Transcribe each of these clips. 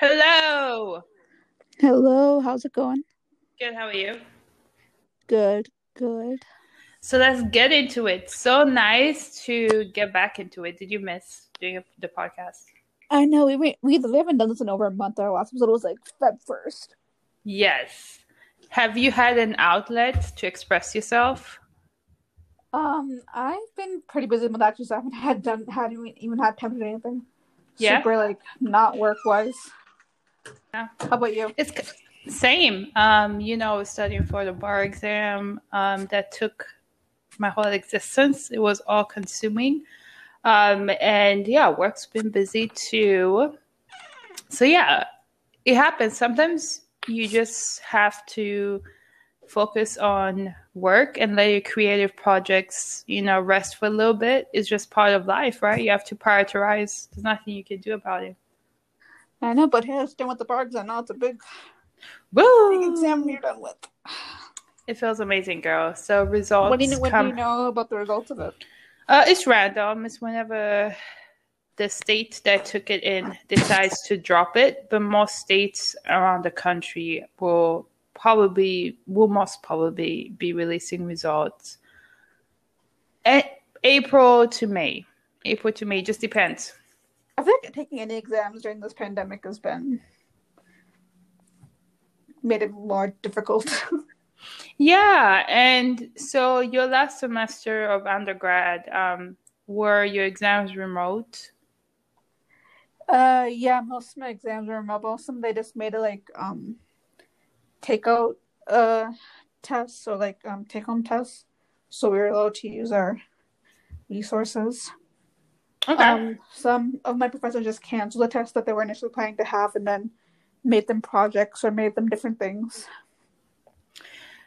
Hello. Hello, how's it going? Good. How are you? Good, good. So let's get into it. So nice to get back into it. Did you miss doing the podcast? I know we we, we haven't done this in over a month. Our last episode was like Feb first. Yes. Have you had an outlet to express yourself? Um, I've been pretty busy with that, just I haven't had done hadn't even had time to do anything. Yeah. Super like not work wise. Yeah. How about you? It's same. Um, you know, studying for the bar exam. Um, that took my whole existence. It was all consuming. Um, and yeah, work's been busy too. So yeah, it happens. Sometimes you just have to focus on work and let your creative projects, you know, rest for a little bit. It's just part of life, right? You have to prioritize. There's nothing you can do about it. I know, but hey, staying with the bar exam now it's a big, Woo! big exam you're done with. It feels amazing, girl. So results When do you when come. do you know about the results of it? Uh, it's random. It's whenever the state that took it in decides to drop it, but most states around the country will probably will most probably be releasing results. April to May. April to May just depends. I feel like taking any exams during this pandemic has been made it more difficult. Yeah, and so your last semester of undergrad, um, were your exams remote? Uh, yeah, most of my exams were remote. Most of them they just made it like um, take out uh tests or like um take home tests, so we were allowed to use our resources. Okay. Um, some of my professors just canceled the tests that they were initially planning to have, and then made them projects or made them different things.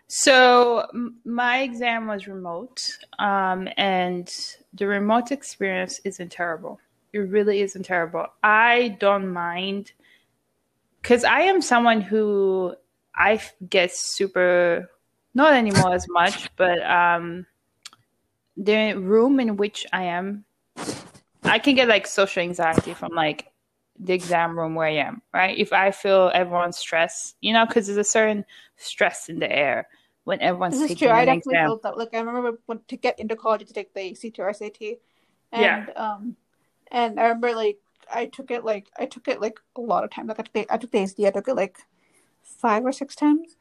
So my exam was remote, um, and the remote experience isn't terrible. It really isn't terrible. I don't mind because I am someone who I get super not anymore as much, but um, the room in which I am, I can get like social anxiety from like the exam room where I am. Right, if I feel everyone's stress, you know, because there's a certain stress in the air when everyone's This is true. I definitely exam. felt that. Like I remember when to get into college to take the CT or SAT, and Yeah. um, and I remember like I took it like I took it like a lot of times. Like I took the I took the ACT. I took it like five or six times,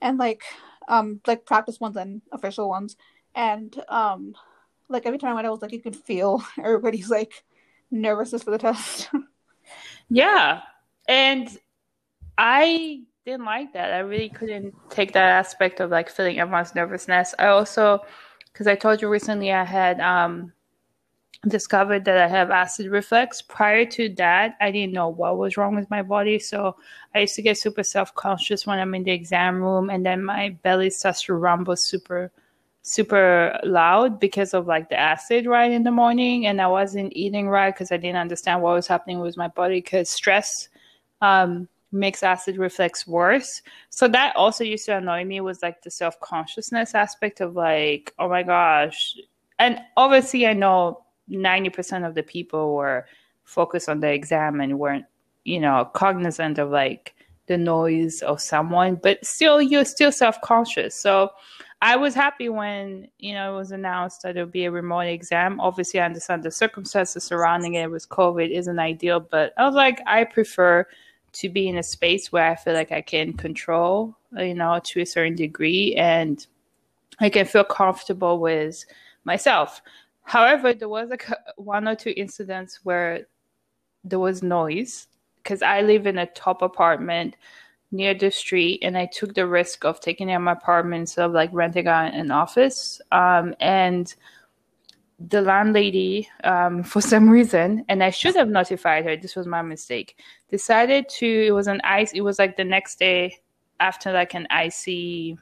and like um like practice ones and official ones, and um like every time I was like you could feel everybody's like nervousness for the test. Yeah. And I didn't like that. I really couldn't take that aspect of like feeling everyone's nervousness. I also, because I told you recently, I had um, discovered that I have acid reflux. Prior to that, I didn't know what was wrong with my body. So I used to get super self conscious when I'm in the exam room, and then my belly starts to rumble super super loud because of like the acid right in the morning and i wasn't eating right because i didn't understand what was happening with my body because stress um, makes acid reflux worse. So that also used to annoy me was like the self-consciousness aspect of like oh my gosh. And obviously i know 90% of the people were focused on the exam and weren't you know cognizant of like the noise of someone but still you're still self-conscious. So I was happy when you know it was announced that it would be a remote exam. Obviously, I understand the circumstances surrounding it with COVID isn't ideal, but I was like, I prefer to be in a space where I feel like I can control, you know, to a certain degree, and I can feel comfortable with myself. However, there was like one or two incidents where there was noise because I live in a top apartment near the street and I took the risk of taking out my apartment instead of like renting out an office. Um, and the landlady, um, for some reason, and I should have notified her, this was my mistake, decided to, it was an ice, it was like the next day after like an icy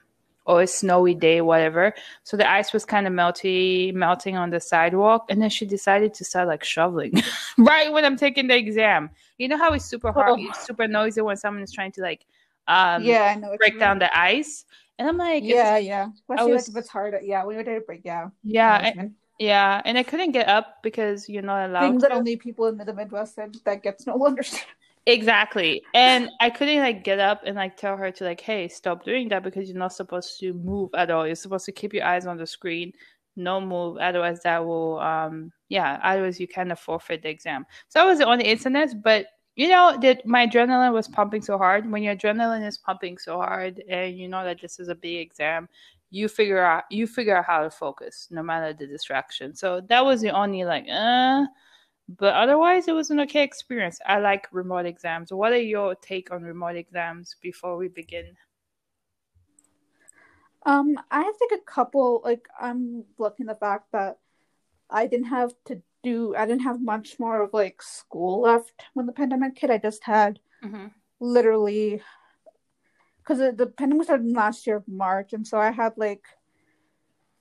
or a snowy day, whatever. So the ice was kind of melty, melting on the sidewalk. And then she decided to start like shoveling right when I'm taking the exam. You know how it's super hard, Oh. it's super noisy when someone is trying to like um, yeah, I know. break down mean. the ice. And I'm like, Yeah, yeah. Especially was- like if it's hard. Yeah, when you're trying to break. Yeah. yeah, I yeah. And I couldn't get up because you're not allowed things that only people in the Midwest said that gets no understand. Exactly. And I couldn't like get up and like tell her to like, hey, stop doing that because you're not supposed to move at all. You're supposed to keep your eyes on the screen, no move. Otherwise that will um yeah, otherwise you kind of forfeit the exam. So I was on the internet, but you know that my adrenaline was pumping so hard. When your adrenaline is pumping so hard and you know that this is a big exam, you figure out you figure out how to focus no matter the distraction. So that was the only like uh but otherwise it was an okay experience i like remote exams what are your take on remote exams before we begin um i like a couple like i'm looking the fact that i didn't have to do i didn't have much more of like school left when the pandemic hit i just had mm-hmm. literally because the pandemic started last year of march and so i had like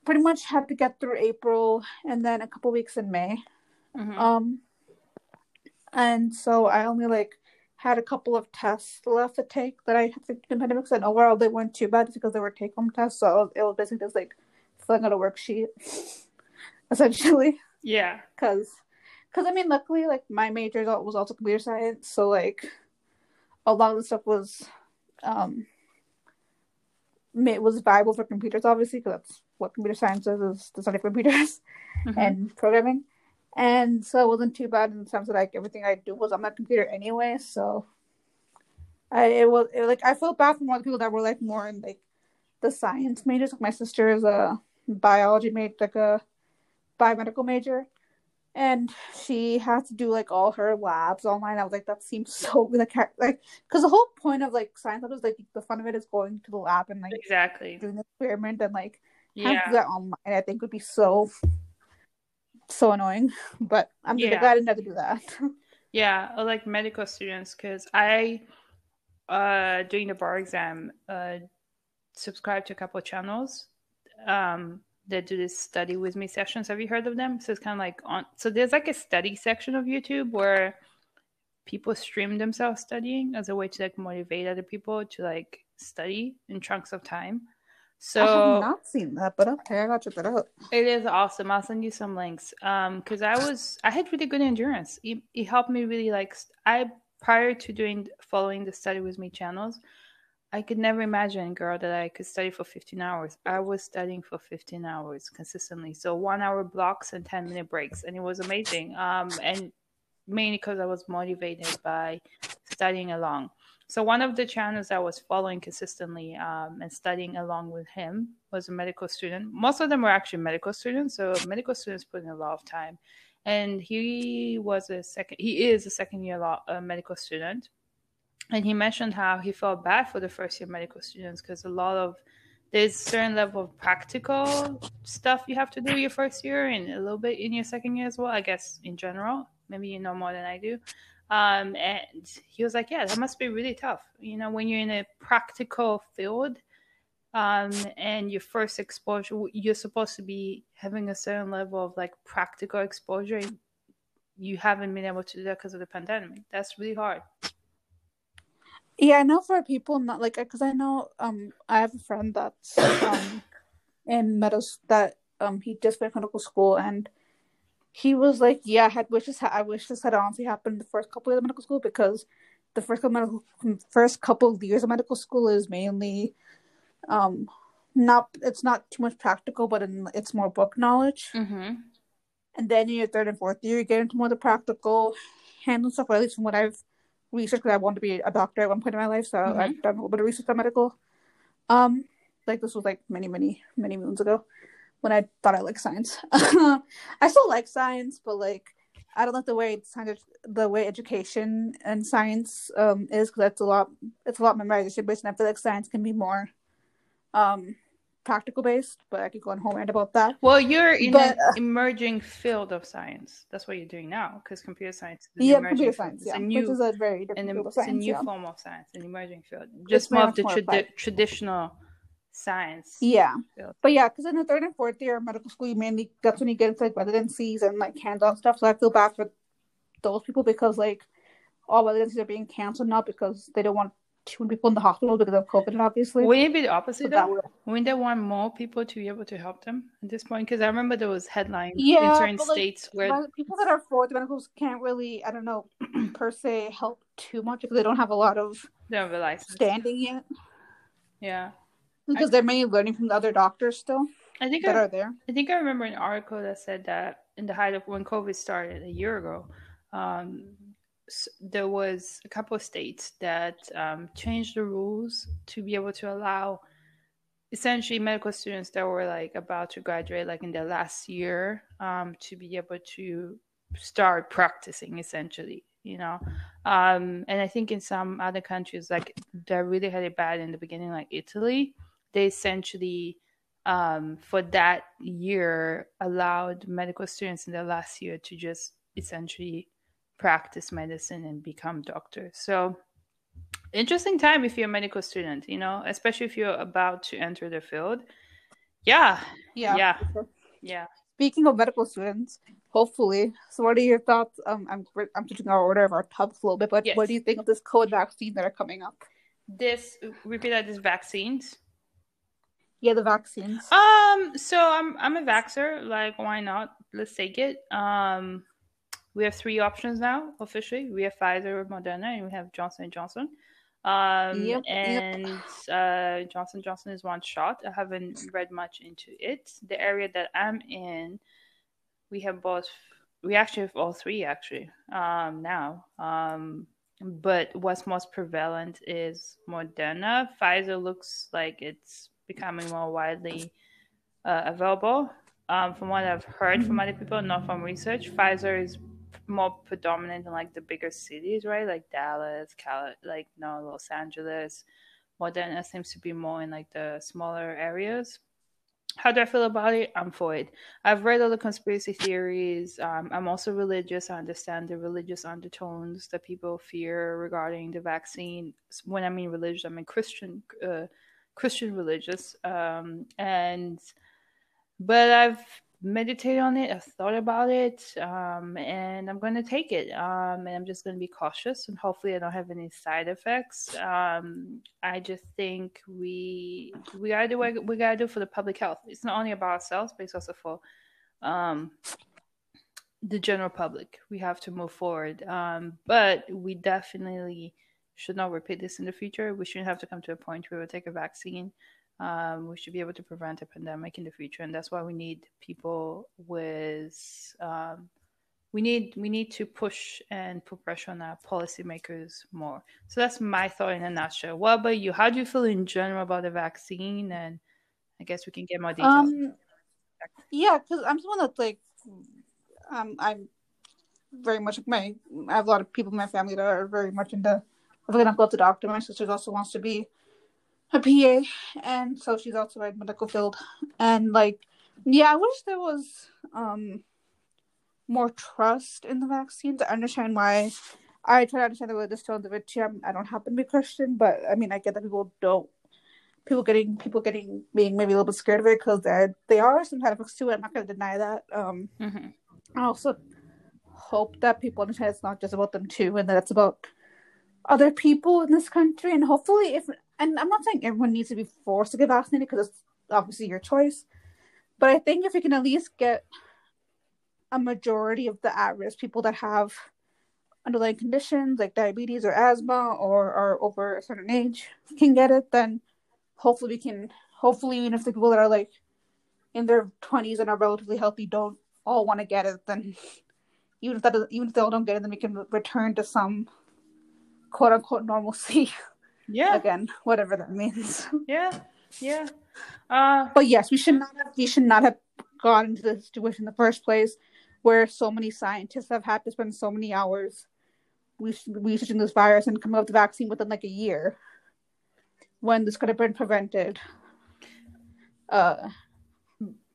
pretty much had to get through april and then a couple weeks in may Mm-hmm. Um, and so I only like had a couple of tests left to take that I had to the pandemic. And overall, they weren't too bad because they were take home tests. So it was basically just like filling out a worksheet, essentially. Yeah. Because, because I mean, luckily, like my major was also computer science, so like a lot of the stuff was, um, it was viable for computers, obviously, because that's what computer science is, is the study of computers mm-hmm. and programming. And so it wasn't too bad in the sense that like everything I do was on my computer anyway. So I it was it, like I felt bad for more people that were like more in like the science majors. Like my sister is a biology major, like a biomedical major, and she had to do like all her labs online. I was like, that seems so like like because the whole point of like science lab is like the fun of it is going to the lab and like exactly doing the experiment and like yeah. that online. I think would be so so annoying. But I'm yeah. glad I didn't have to do that. yeah, or, like medical students, because I, uh, during the bar exam, uh, subscribe to a couple of channels, um, that do this study with me sessions. Have you heard of them? So it's kind of like on. So there's like a study section of YouTube where people stream themselves studying as a way to like motivate other people to like study in chunks of time. So I have not seen that, but okay, I got check that out. It is awesome. I'll send you some links. Um, because I was I had really good endurance. It, it helped me really like I prior to doing following the study with me channels, I could never imagine, girl, that I could study for 15 hours. I was studying for 15 hours consistently. So one hour blocks and 10 minute breaks. And it was amazing. Um, and mainly because I was motivated by studying along. So one of the channels I was following consistently um, and studying along with him was a medical student. Most of them were actually medical students, so medical students put in a lot of time. And he was a second. He is a second year law uh, medical student, and he mentioned how he felt bad for the first year medical students because a lot of there's certain level of practical stuff you have to do your first year and a little bit in your second year as well. I guess in general, maybe you know more than I do. Um, and he was like, yeah, that must be really tough. You know, when you're in a practical field, um, and your first exposure, you're supposed to be having a certain level of like practical exposure. You haven't been able to do that because of the pandemic. That's really hard. Yeah, I know for people not like because I know um I have a friend that's um in medicine that um he just went to medical school and he was like, "Yeah, I had wishes. I wish this had honestly happened the first couple of years of medical school because the first couple medical first couple of years of medical school is mainly, um, not it's not too much practical, but in, it's more book knowledge. Mm-hmm. And then in your third and fourth year, you get into more the practical hands stuff. Or at least from what I've researched, because I wanted to be a doctor at one point in my life, so mm-hmm. I've done a little bit of research on medical. Um, like this was like many, many, many moons ago when I thought I liked science. I still like science, but like I don't like the way science, the way education and science um, is because that's a lot it's a lot memorization based, and I feel like science can be more um, practical based. But I could go on whole rant about that. Well, you're in but, an uh, emerging field of science. That's what you're doing now because computer science. Is yeah, computer science. It's yeah, a new, which is a very different field of science. It's a new yeah. form of science, an emerging field. Just it's more of the tra- traditional science. Yeah, field. but yeah, because in the third and fourth year of medical school, you mainly that's when you get into like residencies and like hands-on stuff. So I feel bad for those people because like all residencies are being canceled now because they don't want many people in the hospital because of COVID, obviously. Wouldn't it be the opposite So that though? would- Wouldn't they want more people to be able to help them at this point? Because I remember there was headlines Yeah, in certain like, states where people that are for the medicals can't really, I don't know, per se help too much if they don't have a lot of they don't have a standing yet. Yeah, Because they're mainly learning from the other doctors still I think that I, are there. I think I remember an article that said that in the height of when COVID started a year ago, um, there was a couple of states that um, changed the rules to be able to allow essentially medical students that were like about to graduate, like in their last year, um, to be able to start practicing essentially. You know, um, and I think in some other countries, like that really had it bad in the beginning, like Italy, they essentially um, for that year allowed medical students in their last year to just essentially practice medicine and become doctors. So interesting time if you're a medical student, you know, especially if you're about to enter the field. Yeah, Yeah. Yeah. sure. yeah. Speaking of medical students, hopefully. So, what are your thoughts? Um, I'm I'm switching our order of our topics a little bit, but Yes. what do you think of this COVID vaccine that are coming up? This repeat that this vaccines. Yeah, the vaccines. Um, so I'm I'm a vaxxer. Like, why not? Let's take it. Um, we have three options now officially. We have Pfizer, Moderna, and we have Johnson and Johnson. Um, Yep, yep. and uh, Johnson Johnson is one shot. I haven't read much into it. The area that I'm in, we have both. We actually have all three actually um, now. Um, but what's most prevalent is Moderna. Pfizer looks like it's becoming more widely uh, available. Um, from what I've heard from other people, not from research, Pfizer is more predominant in like the bigger cities, right? Like Dallas, Cal, like no Los Angeles. Moderna seems to be more in like the smaller areas. How do I feel about it? I'm for it. I've read all the conspiracy theories. Um, I'm also religious. I understand the religious undertones that people fear regarding the vaccine. When I mean religious, I mean Christian, uh, Christian religious. Um, and but I've meditated on it. I've thought about it, um, and I'm going to take it. Um, and I'm just going to be cautious, and hopefully, I don't have any side effects. Um, I just think we we gotta do what we gotta do for the public health. It's not only about ourselves, but it's also for um, the general public. We have to move forward, um, but we definitely should not repeat this in the future. We shouldn't have to come to a point where we take a vaccine um, we should be able to prevent a pandemic in the future, and that's why we need people with. Um, we need we need to push and put pressure on our policymakers more. So that's my thought in a nutshell. What about you? How do you feel in general about the vaccine? And I guess we can get more details. Um, yeah, because I'm someone that's like, um, I'm very much my. I have a lot of people in my family that are very much into. I'm gonna go to the doctor, my sister also wants to be a PA, and so she's also in medical field. And like, yeah, I wish there was um more trust in the vaccines. I understand why. I try to understand the religious tones of it too. I'm, don't happen to be Christian, but I mean, I get that people don't. People getting people getting being maybe a little bit scared of it because they they are some side effects to it. I'm not going to deny that. Um, Mhm. I also hope that people understand it's not just about them too, and that it's about other people in this country. And hopefully, if and I'm not saying everyone needs to be forced to get vaccinated because it's obviously your choice, but I think if we can at least get a majority of the at-risk people that have underlying conditions like diabetes or asthma or are over a certain age can get it, then hopefully we can. Hopefully, even if the people that are like in their 20s and are relatively healthy don't all want to get it, then even if that even if they all don't get it, then we can return to some quote unquote normalcy Yeah, again, whatever that means. yeah, yeah. Uh, But yes, we should not have we should not have got into this situation in the first place, where so many scientists have had to spend so many hours researching this virus and coming up with a vaccine within like a year, when this could have been prevented. Uh,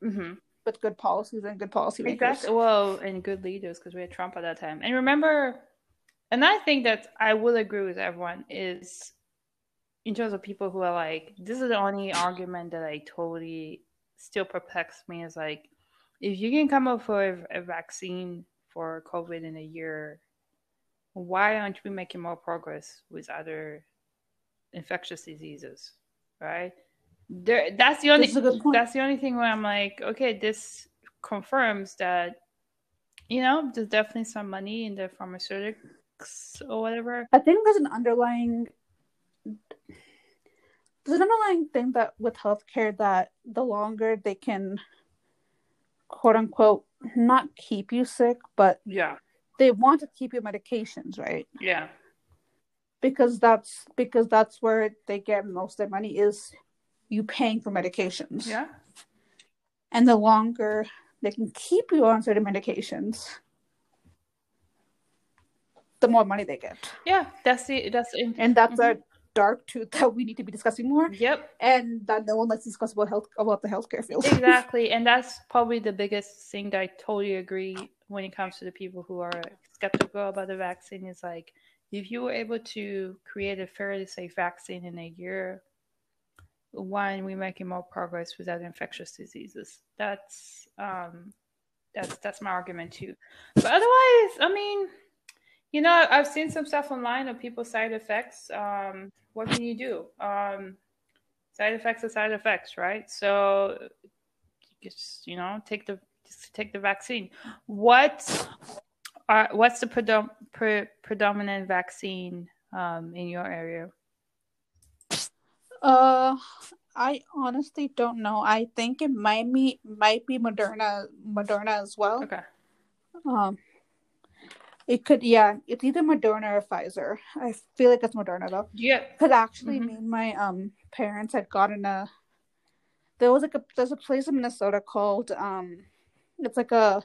mhm. with good policies and good policy makers. Exactly. Well, and good leaders because we had Trump at that time. And remember, and I think that I will agree with everyone is in terms of people who are like, this is the only argument that I totally still perplex me is like, if you can come up with a vaccine for COVID in a year, why aren't we making more progress with other infectious diseases, right? There, that's the only that's the only thing where I'm like, okay, this confirms that you know there's definitely some money in the pharmaceutics or whatever. I think there's an underlying there's an underlying thing that with healthcare that the longer they can quote unquote not keep you sick, but yeah, they want to keep you medications, right? Yeah. Because that's because that's where they get most of their money is you paying for medications. Yeah. And the longer they can keep you on certain medications, the more money they get. Yeah, that's the that's in- and that's mm-hmm. a dark truth that we need to be discussing more. Yep. And that no one likes to discuss about health about the healthcare field. exactly. And that's probably the biggest thing that I totally agree when it comes to the people who are skeptical about the vaccine is like if you were able to create a fairly safe vaccine in a year, one, we're making more progress without infectious diseases. That's um that's that's my argument too. But otherwise, I mean, you know, I've seen some stuff online of people's side effects. Um, what can you do? Um, side effects are side effects, right? So just you know, take the just take the vaccine. What are what's the predom- pre- predominant vaccine um, in your area? Uh, I honestly don't know. I think it might be might be Moderna, Moderna as well. Okay. Um, it could, yeah, it's either Moderna or Pfizer. I feel like it's Moderna though. Yeah. Because actually, mm-hmm. me and my um parents had gotten a. There was like a there's a place in Minnesota called um, it's like a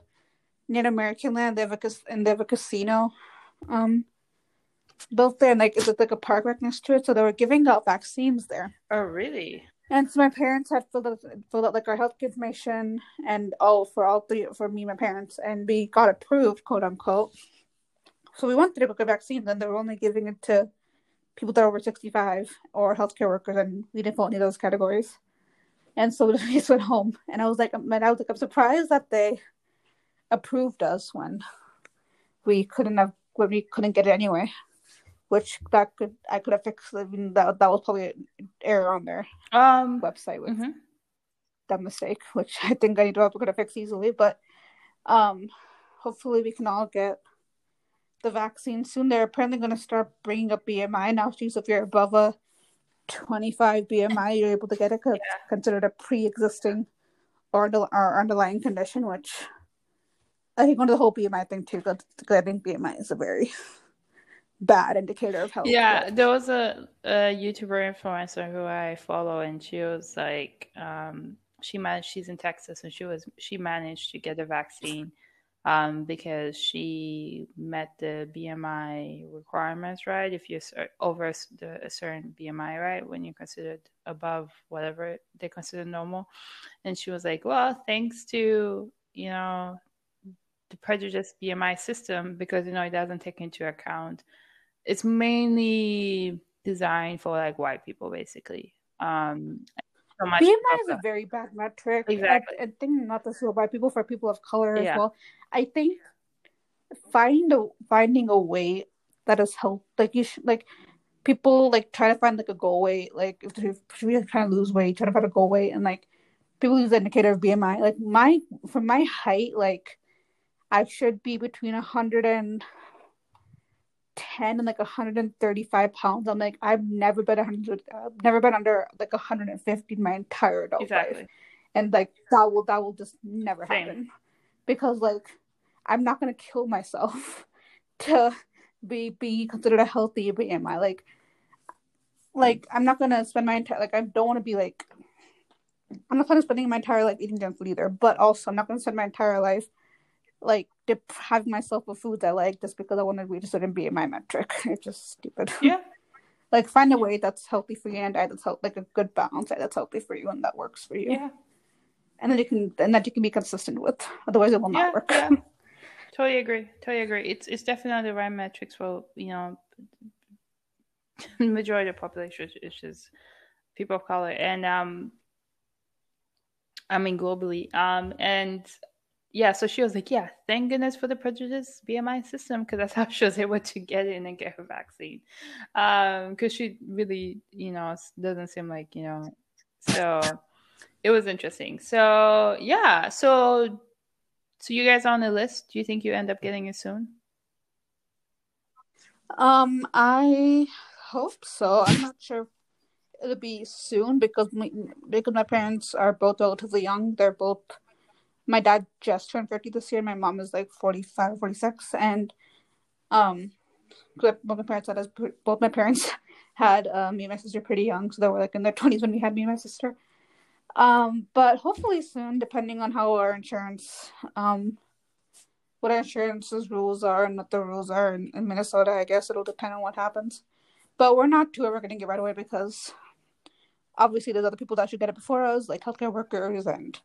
Native American land. They have a and they have a casino, um, built there, and like it's like a park right next to it. So they were giving out vaccines there. Oh, really? And so my parents had filled out, filled out like our health information and all for all three for me and my parents, and we got approved, quote unquote. So we wanted to book a vaccine, then they were only giving it to people that are over 65 or healthcare workers, and we didn't fall any of those categories. And so we just went home, and I was like, man, I was like, I'm surprised that they approved us when we couldn't have when we couldn't get it anyway. Which that could I could have fixed. I mean, that that was probably an error on their um, website with mm-hmm. that mistake, which I think I need to could have fixed easily. But um, hopefully we can all get the vaccine soon. They're apparently going to start bringing up BMI now. So if you're above a 25 BMI, you're able to get it because yeah. it's considered a pre-existing or, or underlying condition, which I think one of the whole BMI thing too, because I think BMI is a very bad indicator of health. Yeah, there was a, a YouTuber influencer who I follow, and she was like, um, she managed. She's in Texas, and she was she managed to get a vaccine um, because she met the BMI requirements, right? If you're over the, a certain BMI, right, when you're considered above whatever they consider normal, and she was like, "Well, thanks to you know the prejudiced BMI system, because you know it doesn't take into account. It's mainly designed for like white people, basically. Um, so much. BMI is a very bad metric. Exactly. I, I think not just for white people, for people of color yeah. as well. I think finding a finding a way that is help like you should like people like try to find like a goal weight like if they're trying to lose weight try to find a goal weight and like people use the indicator of bmi like my for my height like i should be between 100 and 10 and like 135 pounds. I'm like, I've never been 100, I've uh, never been under like 150 my entire adult exactly. life. And like that will that will just never Same. happen. Because like I'm not gonna kill myself to be be considered a healthy BMI. Like like I'm not gonna spend my entire like I don't wanna be like I'm not gonna spending my entire life eating junk food either, but also I'm not gonna spend my entire life like depriving myself of foods I like just because I want to reach a certain BMI metric. It's just stupid. Yeah. like find a way that's healthy for you and diet that's healthy, like a good balance diet that's healthy for you and that works for you. Yeah. And then you can and that you can be consistent with. Otherwise it will yeah, not work. Yeah. totally agree. Totally agree. It's it's definitely the right metrics for, you know, majority of population which is people of color. And um I mean globally. Um and yeah, so she was like, yeah, thank goodness for the prejudice BMI system because that's how she was able to get in and get her vaccine. Um, because she really, you know, doesn't seem like you know, so it was interesting. So yeah, so so you guys on the list? Do you think you end up getting it soon? Um, I hope so. I'm not sure it'll be soon because because my parents are both relatively young. They're both my dad just turned 50 this year. My mom is like 45 46 and um both my parents had us both my parents had uh, me and my sister pretty young, so they were like in their 20s when we had me and my sister. Um, but hopefully soon, depending on how our insurance um what our insurance's rules are and what the rules are in, in Minnesota, I guess it'll depend on what happens. But we're not too ever going to get right away because obviously there's other people that should get it before us, like healthcare workers and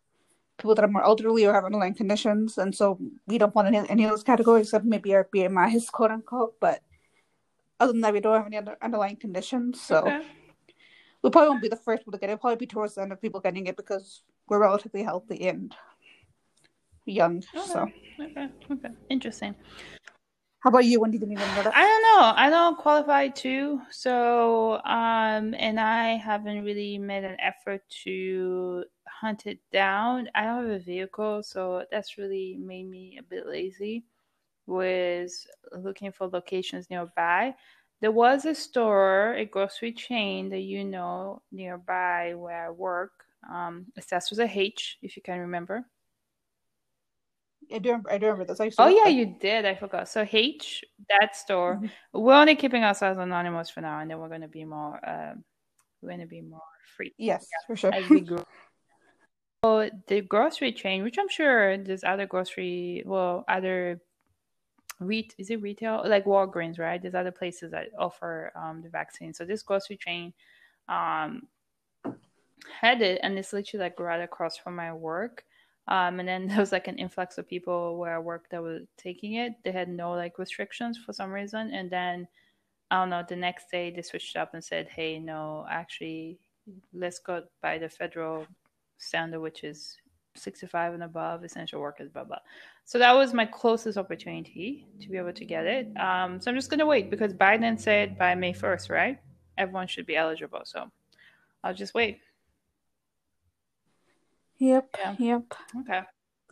people that are more elderly or have underlying conditions. And so we don't want any, any of those categories except maybe our BMIs, quote unquote. But other than that, we don't have any other underlying conditions. So okay. we probably won't be the first people to get it. It'll probably be towards the end of people getting it because we're relatively healthy and young. Okay. So okay, okay, interesting. How about you? When did you even know that? I don't know. I don't qualify too. So, um, and I haven't really made an effort to hunt it down. I don't have a vehicle, so that's really made me a bit lazy with looking for locations nearby. There was a store, a grocery chain that you know nearby where I work. Um, it starts with a H, if you can remember. I do. Remember, I do remember this. I oh yeah, you did. I forgot. So H, that store. Mm-hmm. We're only keeping ourselves anonymous for now, and then we're going to be more. Uh, we're going to be more free. Yes, yeah, for sure. So the grocery chain, which I'm sure there's other grocery, well, other re- is it retail like Walgreens, right? There's other places that offer um, the vaccine. So this grocery chain um, had it, and it's literally like right across from my work. Um, and then there was like an influx of people where I worked that were taking it. They had no like restrictions for some reason. And then I don't know, the next day they switched up and said, hey, no, actually, let's go by the federal standard, which is 65 and above, essential workers, blah, blah. So that was my closest opportunity to be able to get it. Um, so I'm just going to wait because Biden said by May 1st, right? Everyone should be eligible. So I'll just wait. Yep. Yeah. Yep. Okay.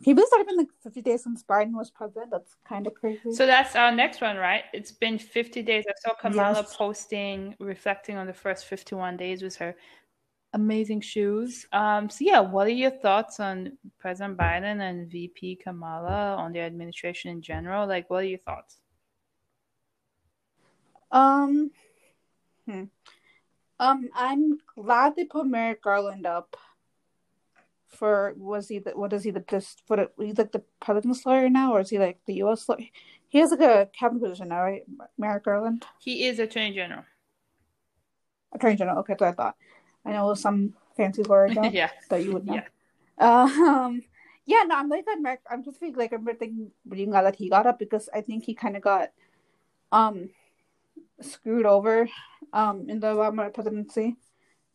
Can you believe it's already been like 50 days since Biden was president? That's kind of crazy. So that's our next one, right? It's been 50 days. I saw Kamala yes. posting, reflecting on the first 51 days with her amazing shoes. Um, so yeah, what are your thoughts on President Biden and VP Kamala on the administration in general? Like, what are your thoughts? Um, hmm. um, I'm glad they put Merrick Garland up for was he the what is he the this what he's like the president's lawyer now or is he like the U.S. lawyer? He has like a cabinet position now, right? Merrick Garland. He is Attorney General. Attorney General. Okay, so I thought. I know some fancy job yeah. that you would know. Yeah. Uh, um, yeah, no, I'm like that. I'm just like I'm thinking, really glad that he got up because I think he kind of got um screwed over um in the Obama presidency.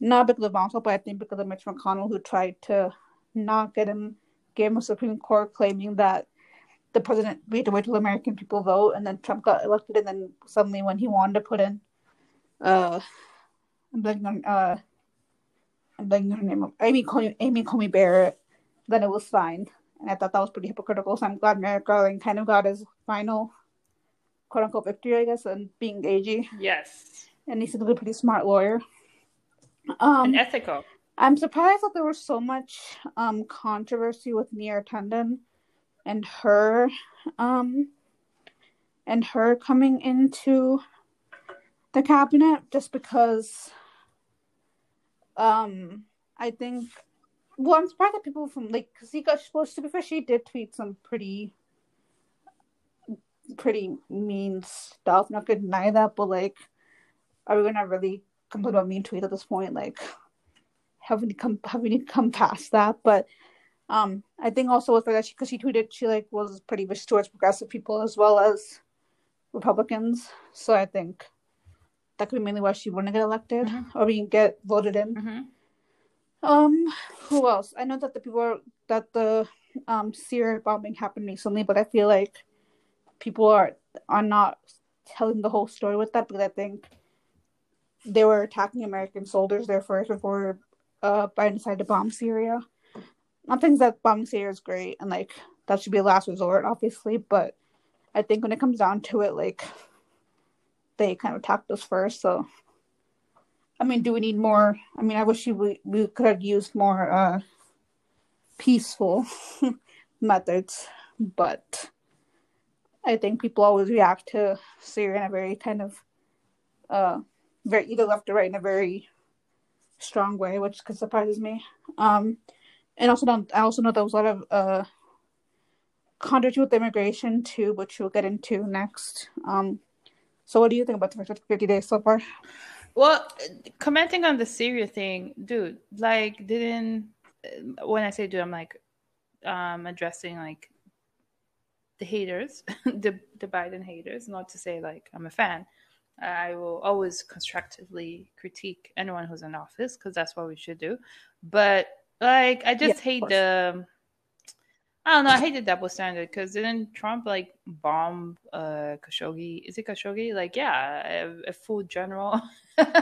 Not because of Obama, but I think because of Mitch McConnell, who tried to not get him gave him a Supreme Court claiming that the president we had to wait till the American people vote, and then Trump got elected, and then suddenly when he wanted to put in, uh, I'm blanking on uh, I'm blanking her name, Amy Coney, Amy Coney Barrett, then it was fine, and I thought that was pretty hypocritical. So I'm glad Merrick Garland kind of got his final quote unquote victory, I guess, and being AG. Yes, and he's a pretty smart lawyer. Um, and ethical. I'm surprised that there was so much um, controversy with Neera Tanden and her um, and her coming into the cabinet just because um, I think well I'm surprised that people from like got supposed to be fair she did tweet some pretty pretty mean stuff. Not gonna deny that, but like are we gonna really complain about mean tweets at this point? Like having to come having to come past that. But um, I think also with that because she, she tweeted she like was pretty much towards progressive people as well as Republicans. So I think that could be mainly why she wouldn't get elected mm-hmm. or even get voted in. Mm-hmm. Um, who else? I know that the people are, that the um Syria bombing happened recently, but I feel like people are are not telling the whole story with that because I think they were attacking American soldiers there first before uh Biden decided to bomb Syria. I think that bombing Syria is great and like that should be a last resort, obviously, but I think when it comes down to it, like they kind of attacked us first, so I mean, do we need more? I mean, I wish we we could have used more uh, peaceful methods, but I think people always react to Syria in a very kind of uh, very either left or right in a very strong way, which surprises me. Um, and also, don't, I also know there was a lot of uh, controversy with immigration too, which we'll get into next. Um, so, what do you think about the first 50 days so far? Well, commenting on the Syria thing, dude, like, didn't when I say dude, I'm like um addressing like the haters, the the Biden haters. Not to say like I'm a fan. I will always constructively critique anyone who's in office because that's what we should do. But like, I just yeah, hate the I don't know. I hate the double standard because didn't Trump like bomb uh Khashoggi? Is it Khashoggi? Like, yeah, a, a full general.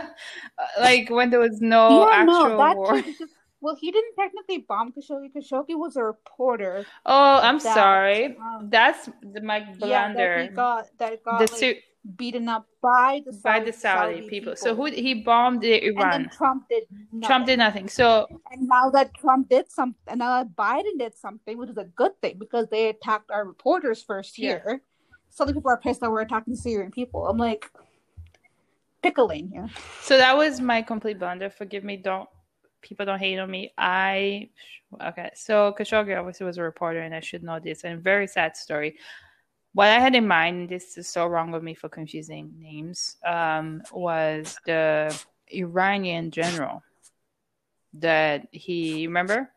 like when there was no yeah, actual no, war. Just, well, he didn't technically bomb Khashoggi. Khashoggi was a reporter. Oh, I'm that, sorry. Um, That's the Mike Blunder. Yeah, that got that got the like, su- beaten up by the Saudi, by the Saudi, Saudi people. people. So who he bombed Iran? And Trump did nothing. Trump did nothing. So and now that Trump did something, and now that Biden did something, which is a good thing because they attacked our reporters first here. Yeah. Some people are pissed that we're attacking Syrian people. I'm like, pick a lane here. So that was my complete blunder. Forgive me. Don't people don't hate on me. I okay. So Khashoggi obviously was a reporter, and I should know this. And very sad story what I had in mind, this is so wrong of me for confusing names, um, was the Iranian general that he remember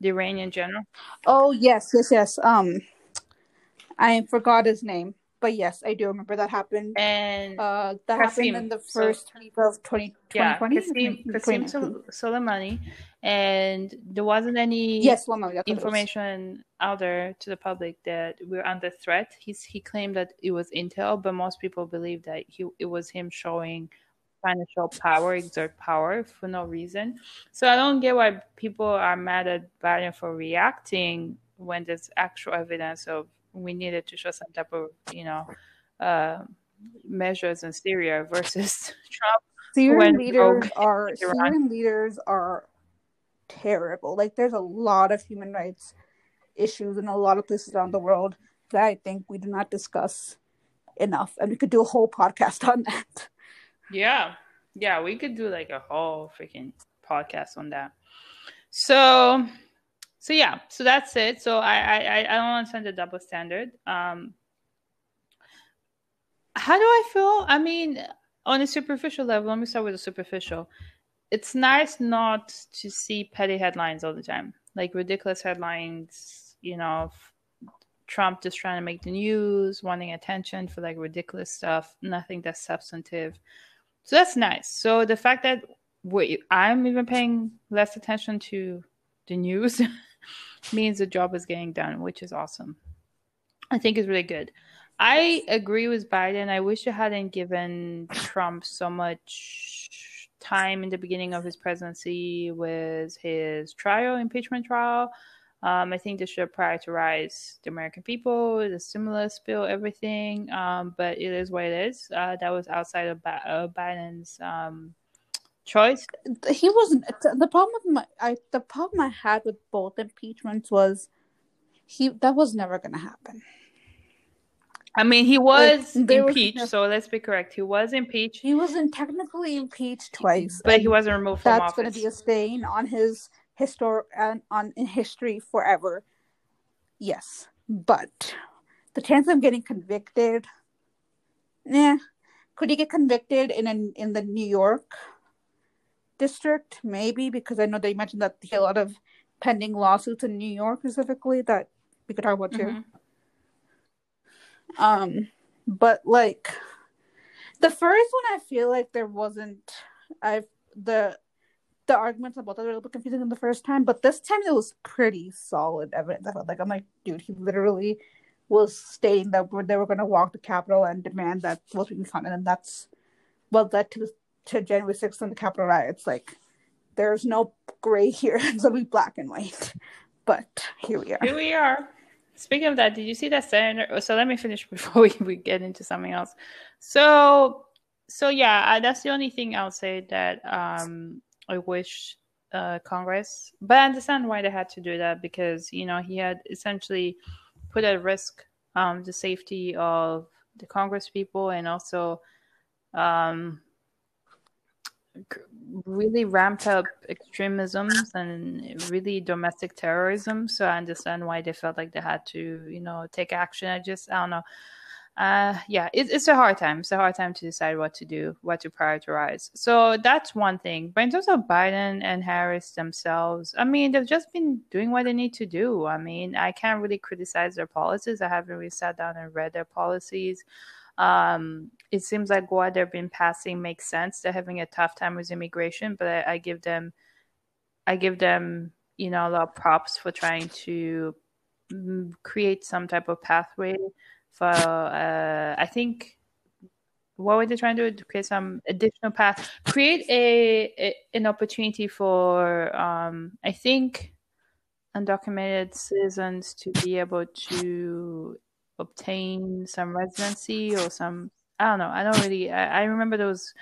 the Iranian general. Oh yes, yes, yes. Um, I forgot his name, but yes, I do remember that happened. And uh, that Qasim, happened in the first so, week of 20, yeah, 2020. Qasim, Qasim Soleimani and there wasn't any yes, information out there to the public that we're under threat. He's, he claimed that it was intel, but most people believe that he, it was him showing financial power, exert power for no reason. So I don't get why people are mad at Biden for reacting when there's actual evidence of we needed to show some type of, you know, uh, measures in Syria versus Trump. Syrian leaders are Syrian leaders are terrible. Like there's a lot of human rights issues in a lot of places around the world that I think we do not discuss enough. And we could do a whole podcast on that. Yeah. Yeah, we could do like a whole freaking podcast on that. So so yeah, so that's it. So I I I don't want to send a double standard. Um how do I feel? I mean, on a superficial level, let me start with the superficial it's nice not to see petty headlines all the time, like ridiculous headlines. You know, Trump just trying to make the news, wanting attention for like ridiculous stuff, nothing that's substantive. So that's nice. So the fact that we, I'm even paying less attention to the news means the job is getting done, which is awesome. I think is really good. I agree with Biden. I wish I hadn't given Trump so much time in the beginning of his presidency with his trial, impeachment trial. Um, I think they should prioritize the American people, the stimulus bill, everything. Um, but it is what it is. Uh, that was outside of uh, Biden's um, choice. He wasn't. The problem with my, I, the problem I had with both impeachments was he that was never going to happen. I mean, he was like, impeached, was, so let's be correct. He was impeached. He wasn't technically impeached twice, but he wasn't removed from office. That's going to be a stain on his histor and on in history forever. Yes, but the chance of getting convicted, yeah, could he get convicted in a, in the New York district? Maybe because I know they mentioned that a lot of pending lawsuits in New York specifically that we could talk about too. Mm-hmm. Um, but like the first one, I feel like there wasn't. I the the arguments about that were a little bit confusing in the first time, but this time it was pretty solid evidence. I felt like I'm like, dude, he literally was stating that they were going to walk the Capitol and demand that votes be counted, and that's what led to to January 6th and the Capitol riots. Like, there's no gray here; it's gonna be black and white. But here we are. Here we are. Speaking of that, did you see that senator? So let me finish before we, we get into something else. So, so yeah, that's the only thing I'll say that um, I wish uh, Congress, but I understand why they had to do that because you know he had essentially put at risk um, the safety of the Congress people and also um, really ramped up extremisms and really domestic terrorism. So I understand why they felt like they had to, you know, take action. I just, I don't know uh, yeah, it, it's a hard time. It's a hard time to decide what to do, what to prioritize. So that's one thing. But in terms of Biden and Harris themselves, I mean, they've just been doing what they need to do. I mean, I can't really criticize their policies. I haven't really sat down and read their policies. Um, it seems like what they've been passing makes sense. They're having a tough time with immigration, but I, I give them, I give them, you know, a lot of props for trying to mm, create some type of pathway for uh, I think what were they trying to do create some additional path create a, a an opportunity for um, I think undocumented citizens to be able to obtain some residency or some I don't know I don't really I, I remember there was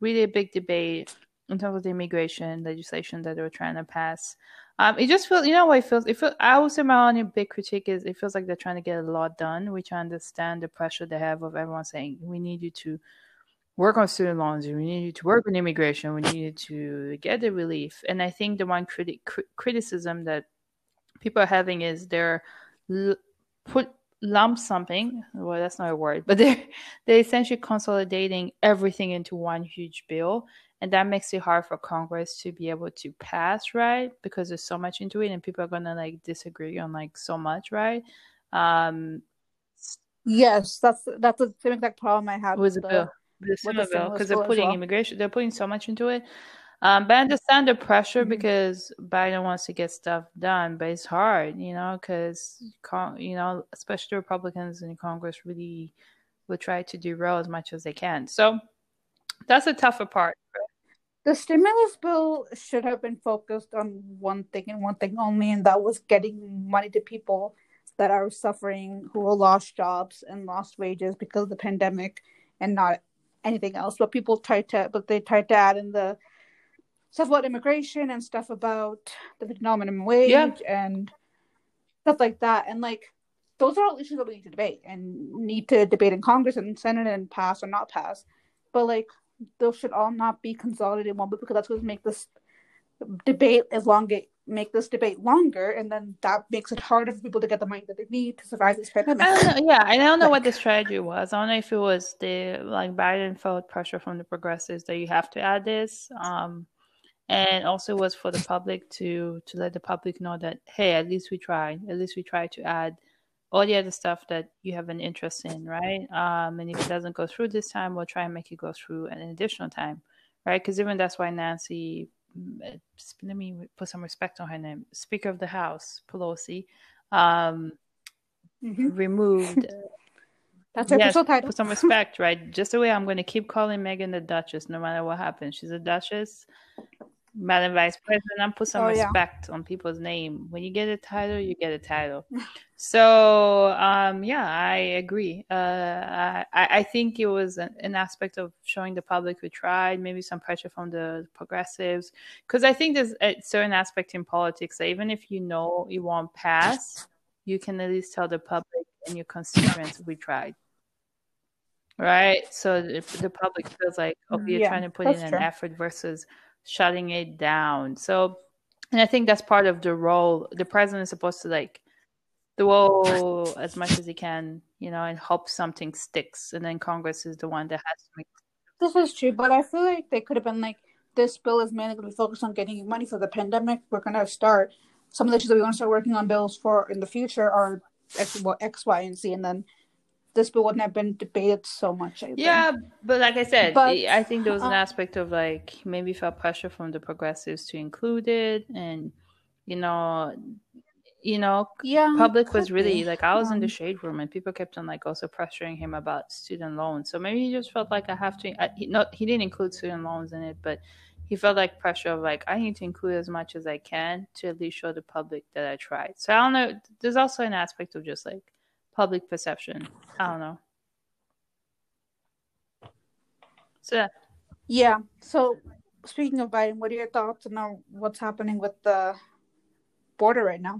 really a big debate in terms of the immigration legislation that they were trying to pass um, it just feels, you know, what it feels. It feels. I would say my only big critique is it feels like they're trying to get a lot done, which I understand the pressure they have of everyone saying we need you to work on student loans, we need you to work on immigration, we need you to get the relief. And I think the one criti- cr- criticism that people are having is they're l- put lump something. Well, that's not a word, but they're they're essentially consolidating everything into one huge bill and that makes it hard for congress to be able to pass right because there's so much into it and people are gonna like disagree on like so much right um yes that's that's the same exact problem i have with the, bill the because they're putting well. immigration they're putting so much into it um, but I understand the pressure mm-hmm. because Biden wants to get stuff done, but it's hard, you know, because you know, especially Republicans in Congress really will try to derail as much as they can. So that's a tougher part. The stimulus bill should have been focused on one thing and one thing only, and that was getting money to people that are suffering, who lost jobs and lost wages because of the pandemic, and not anything else. But people tried to, but they tried to add in the stuff about immigration and stuff about the minimum wage yeah. and stuff like that. And like those are all issues that we need to debate and need to debate in Congress and Senate and pass or not pass. But like those should all not be consolidated in one book because that's going to make this debate as elongate make this debate longer and then that makes it harder for people to get the money that they need to survive this pandemic. I don't know, yeah, I don't know like, what the strategy was. I don't know if it was the like Biden felt pressure from the progressives that you have to add this. Um and also was for the public to to let the public know that hey, at least we tried. At least we tried to add all the other stuff that you have an interest in, right? Um, and if it doesn't go through this time, we'll try and make it go through an additional time, right? Because even that's why Nancy, mm, let me put some respect on her name, Speaker of the House, Pelosi, um, mm-hmm. removed. That's her yes, title. Put some respect, right? Just the way I'm going to keep calling Meghan the Duchess, no matter what happens. She's a Duchess. Madam Vice President, and put some oh, respect yeah. on people's name. When you get a title, you get a title. so, um, yeah, I agree. Uh, I, I think it was an, an, aspect of showing the public we tried, maybe some pressure from the progressives. Because I think there's a certain aspect in politics that even if you know it won't pass, you can at least tell the public and your constituents we tried. Right? So if the public feels like, oh, mm-hmm. you're yeah, trying to put in an effort versus shutting it down. So, and I think that's part of the role. The president is supposed to like do as much as he can, you know, and hope something sticks. And then Congress is the one that has to make. This is true, but I feel like they could have been like, this bill is mainly going to be focused on getting money for the pandemic. We're going to start some of the issues that we want to start working on bills for in the future are X, well, X, Y, and Z, and then this wouldn't have been debated so much. I think. Yeah, but like I said, But, I think there was an um, aspect of like maybe felt pressure from the progressives to include it, and you know, you know, yeah, public was really be. like I was in the Um, shade room, and people kept on like also pressuring him about student loans. So maybe he just felt like I have to. I, he, not he didn't include student loans in it, but he felt like pressure of like I need to include as much as I can to at least show the public that I tried. So I don't know. There's also an aspect of just like public perception. I don't know. So Yeah. So speaking of Biden, what are your thoughts on what's happening with the border right now?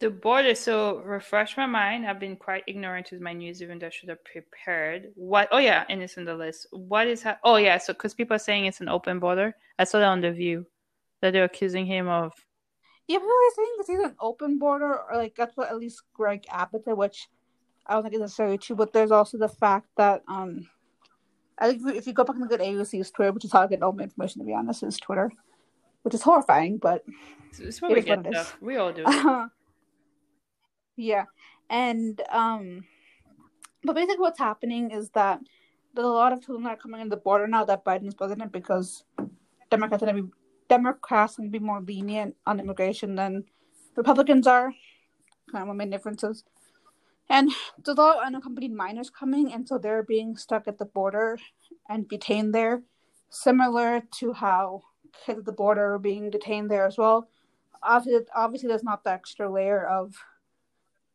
The border, so refresh my mind. I've been quite ignorant with my news, even though I should have prepared. What? Oh yeah, and it's in the list. What is? Ha- oh yeah, so because people are saying it's an open border. I saw that on the View that they're accusing him of. Yeah, people are saying it's either an open border or like that's what at least Greg Abbott said, which I don't think is necessarily true. But there's also the fact that um, I think if you- go back and look at AOC's Twitter, which is how I get all my information to be honest, is Twitter, which is horrifying, but It's, where It we get what it is. stuff. We all do. yeah, and um, but basically what's happening is that there's a lot of children that are coming in the border now that Biden's president because Democrats are gonna be Democrats gonna be more lenient on immigration than Republicans are. Kind of one main differences. And there's a lot of unaccompanied minors coming, and so they're being stuck at the border and detained there, similar to how kids at the border are being detained there as well. Obviously, obviously, there's not the extra layer of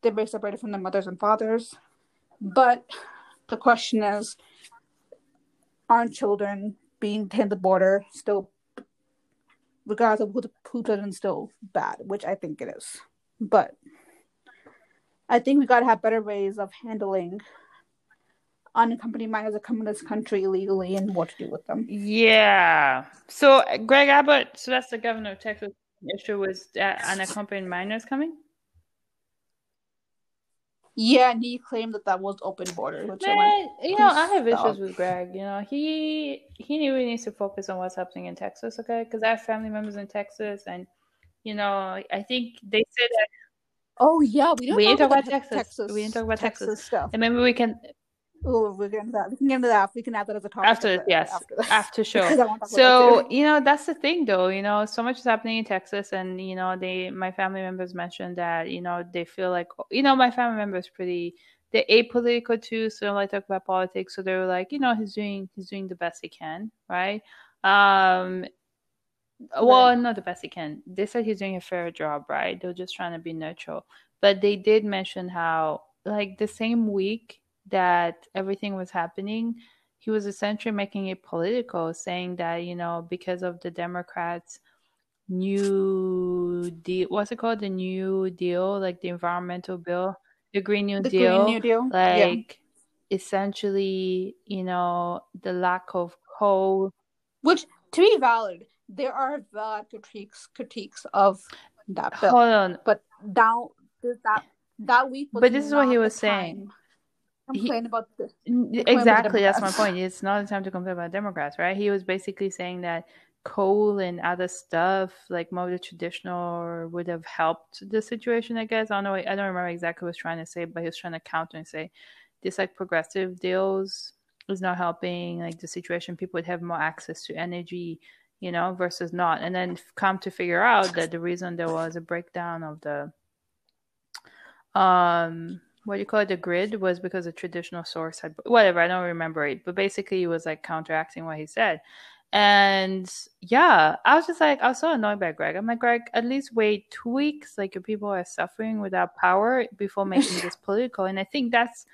they're being separated from their mothers and fathers, but the question is, aren't children being detained at the border still, regardless of who the who doesn't still bad, which I think it is, but. I think we gotta have better ways of handling unaccompanied minors that come in this country illegally and what to do with them. Yeah. So Greg Abbott, so that's the governor of Texas. Issue was unaccompanied minors coming. Yeah, and he claimed that that was open border, which I went, you know, I have issues with Greg. You know, he he really needs to focus on what's happening in Texas, okay? Because I have family members in Texas, and you know, I think they said that, Oh yeah, we didn't We didn't talk talk about, about Texas. Texas. We didn't talk about Texas. stuff. and maybe we can Oh, we're getting that. We can get into that. We can add that as a topic after this, yes, After this. after show. Because I want to talk about that So you know that's the thing, though. You know, so much is happening in Texas, and you know, they my family members mentioned that you know they feel like you know my family members pretty they're apolitical too, so they don't like talk about politics. So they were like, you know, he's doing he's doing the best he can, right? Um, well, Right. not the best he can. They said he's doing a fair job, right? They're just trying to be neutral, but they did mention how like the same week that everything was happening he was essentially making it political, saying that, you know, because of the Democrats' new deal, what's it called? The new deal, like the environmental bill, the Green New The Deal, Green New Deal. yeah. like essentially, you know, the lack of coal. Which, to be valid, there are valid critiques critiques of that bill. Hold on. But now that that week But this is what he was saying. time Complain about this. N- with Exactly, that's my point. It's not the time to complain about Democrats, right? He was basically saying that coal and other stuff, like more the traditional, would have helped the situation. I guess I don't know. I don't remember exactly what he was trying to say, but he was trying to counter and say this like progressive deals is not helping like the situation. People would have more access to energy, you know, versus not. And then come to figure out that the reason there was a breakdown of the um what you call it the grid was because the traditional source had whatever i don't remember it but basically it was like counteracting what he said. And yeah i was just like i was so annoyed by greg. I'm like greg at least wait two weeks like your people are suffering without power before making this political. And i think that's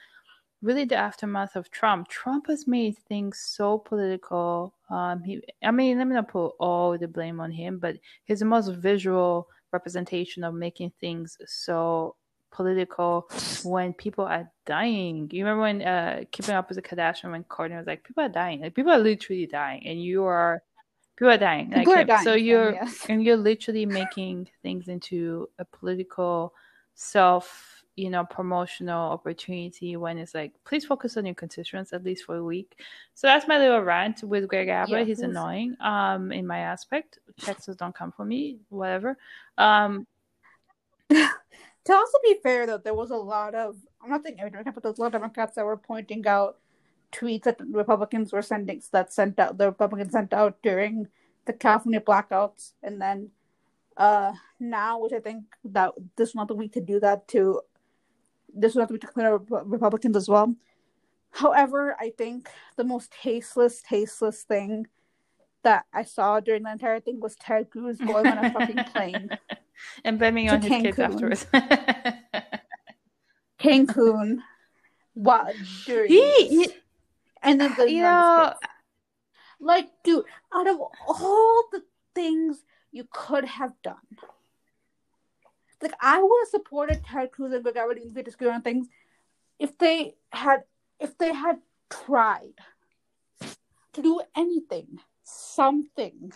really the aftermath of trump. Trump has made things so political um he i mean let me not put all the blame on him but he's the most visual representation of making things so political when people are dying. You remember when uh Keeping Up with the Kardashian when Kourtney was like, people are dying, like people are literally dying, and you are people are dying. Like, People are dying, So you're yes. and you're literally making things into a political self, you know, promotional opportunity when it's like, please focus on your constituents at least for a week. So that's my little rant with Greg Abbott. Yeah, He's he's- annoying, um, in my aspect. Texas don't come for me, whatever. Um, To also be fair, though, there was a lot of I'm not saying every Democrat, but there was a lot of Democrats that were pointing out tweets that Republicans were sending that sent out the Republicans sent out during the California blackouts, and then uh now, which I think that this is not the week to do that to this is not the week to clean up Republicans as well. However, I think the most tasteless, tasteless thing that I saw during the entire thing was Ted Cruz going on a fucking plane and blaming on his Cancun. kids afterwards. Cancun. What during he, he- and then the you know, like, dude, out of all the things you could have done, like I would have supported Ted Cruz and Greg Abbott if they disagree on things if they had if they had tried to do anything, something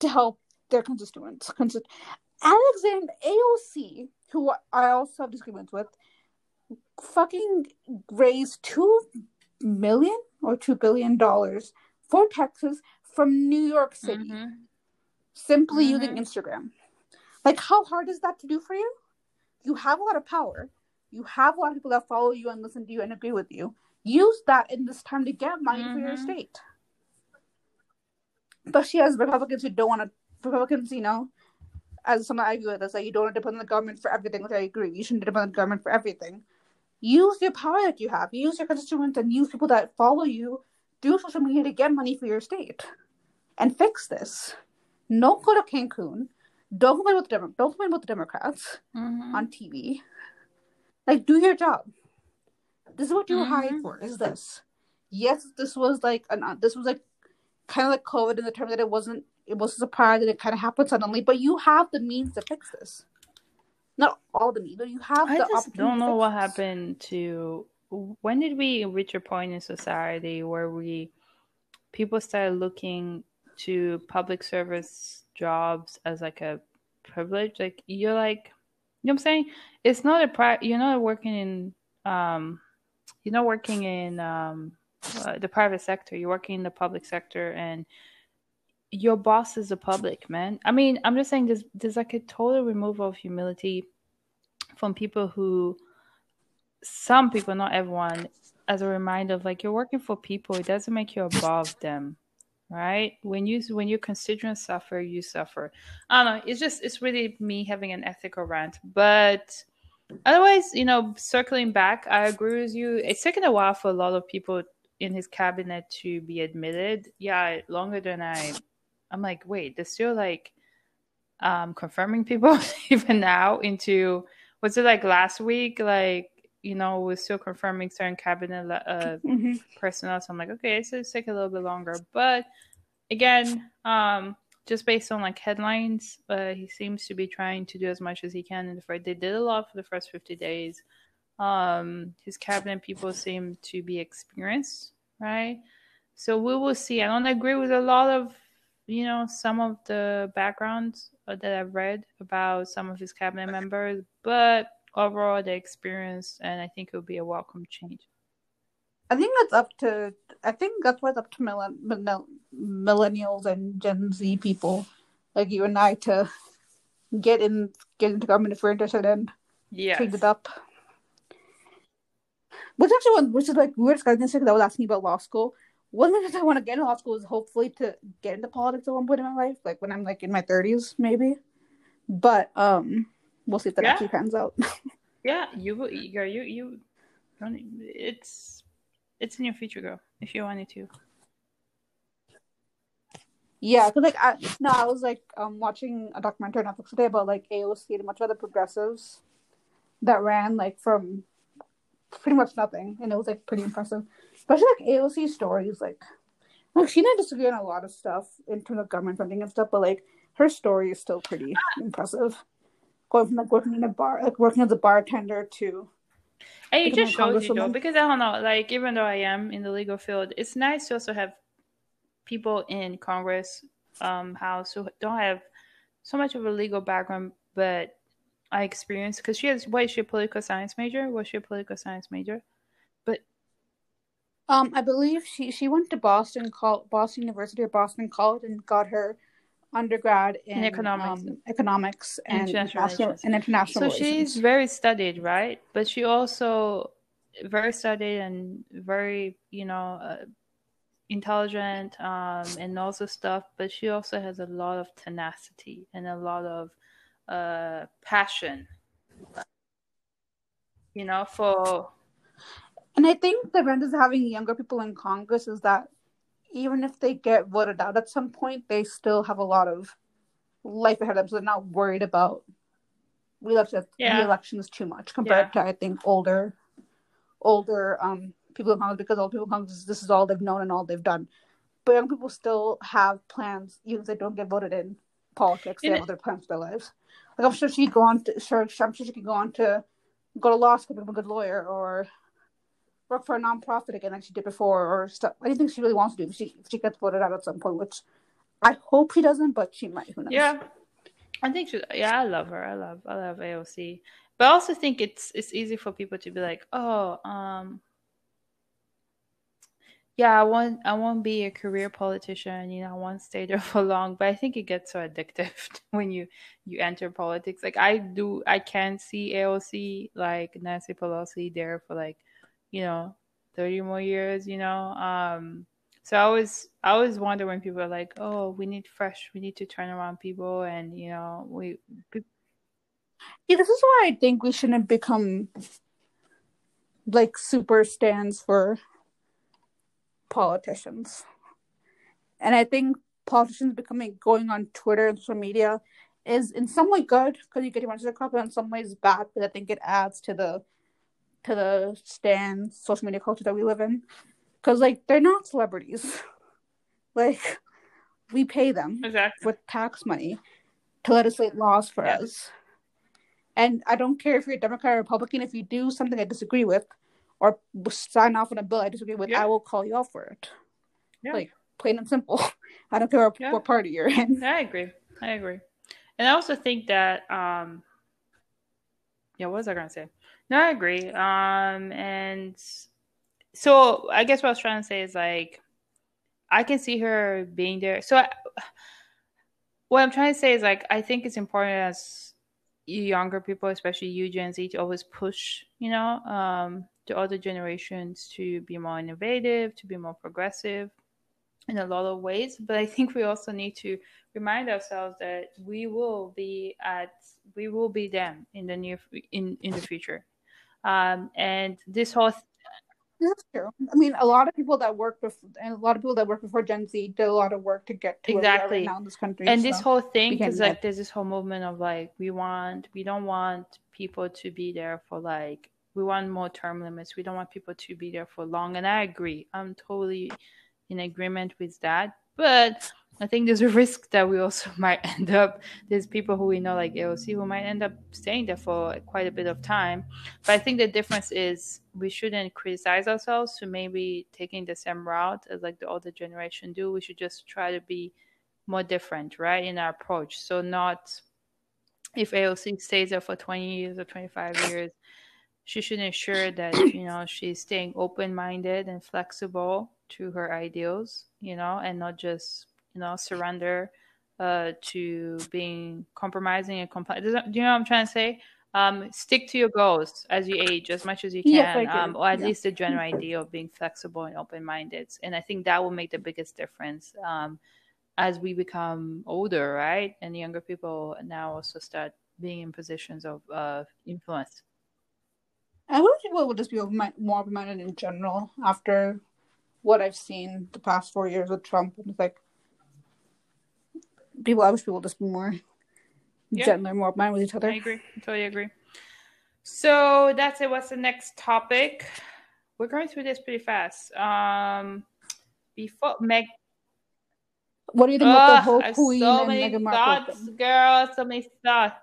to help their constituents. Consist- Alexandria AOC, who I also have disagreements with, fucking raised two million or two billion dollars for Texas from New York City mhm. simply Mhm. using Instagram. Like, how hard is that to do for you? You have a lot of power. You have a lot of people that follow you and listen to you and agree with you. Use that in this time to get money for your Mhm. state. But she has Republicans who don't want to. Republicans, you know, as someone I agree with, is like you don't want to depend on the government for everything, which I agree. You shouldn't depend on the government for everything. Use your power that you have. Use your constituents and use people that follow you. Do social media to get money for your state, and fix this. Don't go to Cancun. Don't complain about the Demo- don't complain about the Democrats Mhm. on TV. Like, do your job. This is what you were hired Mhm. for. Is this? Yes, this was like an uh, this was like kind of like COVID in the term that it wasn't it was a surprise and it kind of happened suddenly. But you have the means to fix this. Not all the means, but you have I the just don't know what happened to when did we reach a point in society where we people started looking to public service jobs as like a privilege like you're like you know what i'm saying it's not a pri- you're not working in um you're not working in um uh, the private sector you're working in the public sector and your boss is the public man. I mean i'm just saying there's there's like a total removal of humility from people who some people not everyone as a reminder of like you're working for people. It doesn't make you above them right? When you when your constituents suffer you suffer. I don't know. It's just it's really me having an ethical rant. But otherwise you know circling back i agree with you. It's taken a while for a lot of people in his cabinet to be admitted. Yeah longer than i i'm like wait they're still like um confirming people even now into was it like last week like you know we're still confirming certain cabinet uh Mhm. personnel. So I'm like, okay, so it's take a little bit longer. But again, um, just based on like headlines, uh, he seems to be trying to do as much as he can in the first. They did a lot for the first 50 days. Um, his cabinet people seem to be experienced, right? So we will see. I don't agree with a lot of, you know, some of the backgrounds uh, that I've read about some of his cabinet members, but overall, the experience, and I think it would be a welcome change. I think that's up to. I think that's what's up to millen, millen, millennials and Gen Z people, like you and I, to get in, get into government if we're interested in Yeah. change it up. Which actually, one, which is like weird because I was asking about law school. One of the things I want to get in law school is hopefully to get into politics at one point in my life, like when I'm like in my thirties, maybe. But um, we'll see if that Yeah. actually pans out. Yeah, you will. You you you. don't- It's it's in your future, girl. If you wanted to. Yeah, because like I no, I was like um watching a documentary on Netflix today about like AOC and a bunch of other progressives that ran like from pretty much nothing, and it was like pretty impressive. Especially like AOC stories, like like she and I disagree on a lot of stuff in terms of government funding and stuff, but like her story is still pretty impressive. Going from like working in a bar, like working as a bartender to And it just shows you though, because I don't know, like even though I am in the legal field, it's nice to also have people in Congress, um, House who don't have so much of a legal background, but I experienced because she has what is she a political science major? Was she a political science major? Um, I believe she she went to Boston Col- Boston University or Boston College and got her undergrad in, In economics. um, economics and International international, and international So relations. she's very studied, right? But she also very studied and very, you know, uh, intelligent um, and also stuff. But she also has a lot of tenacity and a lot of uh, passion. You know, for And I think the advantage of having younger people in Congress is that even if they get voted out at some point, they still have a lot of life ahead of them. So they're not worried about re-election, Yeah. re-elections too much compared Yeah. to I think older, older um people in Congress because old people in Congress this is all they've known and all they've done. But young people still have plans, even if they don't get voted in politics. They And have other plans for their lives. Like I'm sure she could go on to sure I'm sure she could go on to go to law school, become a good lawyer, or work for a nonprofit again like she did before, or stuff. Anything she really wants to do she she gets voted out at some point, which I hope she doesn't, but she might. Who knows? Yeah, I think she. Yeah, I love her. I love. I love AOC. But I also think it's it's easy for people to be like, oh, um, yeah, I want I won't be a career politician. You know, I won't stay there for long. But I think it gets so addictive when you you enter politics. Like I do, I can't see AOC like Nancy Pelosi there for like, you know, thirty more years. You know, um. So I always I always wonder when people are like, "Oh, we need fresh, we need to turn around people," and you know, we Yeah, this is why I think we shouldn't become like super stands for politicians. And I think politicians becoming going on Twitter and social media is in some way good because you get your message across, but in some ways bad because I think it adds to the to the stand social media culture that we live in. Because like they're not celebrities, like we pay them exactly. with tax money to legislate laws for Yeah. us. And I don't care if you're a Democrat or Republican, if you do something I disagree with or sign off on a bill I disagree with, Yeah. I will call you out for it. Yeah. Like, plain and simple. I don't care what, Yeah. what party you're in. I agree. I agree. And I also think that um yeah, what was I gonna say? No, I agree. Um and so I guess what I was trying to say is like I can see her being there. So I, what I'm trying to say is like I think it's important as younger people, especially you Gen Z, to always push, you know, um, the other generations to be more innovative, to be more progressive in a lot of ways. But I think we also need to remind ourselves that we will be at we will be them in the near in in the future. Um, and this whole That's true. I mean, a lot of people that work before, and a lot of people that work before Gen Z did a lot of work to get to where we are Exactly. right now in this country. and this whole thing because like there's this whole movement of like we want we don't want people to be there for like we want more term limits we don't want people to be there for long and i agree i'm totally in agreement with that but i think there's a risk that we also might end up there's people who we know like aoc who might end up staying there for quite a bit of time but i think the difference is we shouldn't criticize ourselves for maybe taking the same route as like the older generation do we should just try to be more different, right, in our approach. So not if AOC stays there for 20 years or 25 years, she should ensure that, you know, she's staying open-minded and flexible to her ideals, you know, and not just, you know, surrender uh, to being compromising and compliant. Do you know what I'm trying to say? Um, stick to your goals as you age as much as you can, do. um, or at Yeah. least the general idea of being flexible and open-minded. And I think that will make the biggest difference. Um, as we become older, right? And younger people now also start being in positions of uh, influence. I wish people will just be open- more open-minded in general after what I've seen the past four years with Trump. It's like people, I wish people would just be more Yeah. gentler, more open-minded with each other. I agree. I totally agree. So that's it. What's the next topic? We're going through this pretty fast. Um, before Meg, What do you think about the whole Queen so and Meghan Markle thoughts, thing? girl. So many thoughts.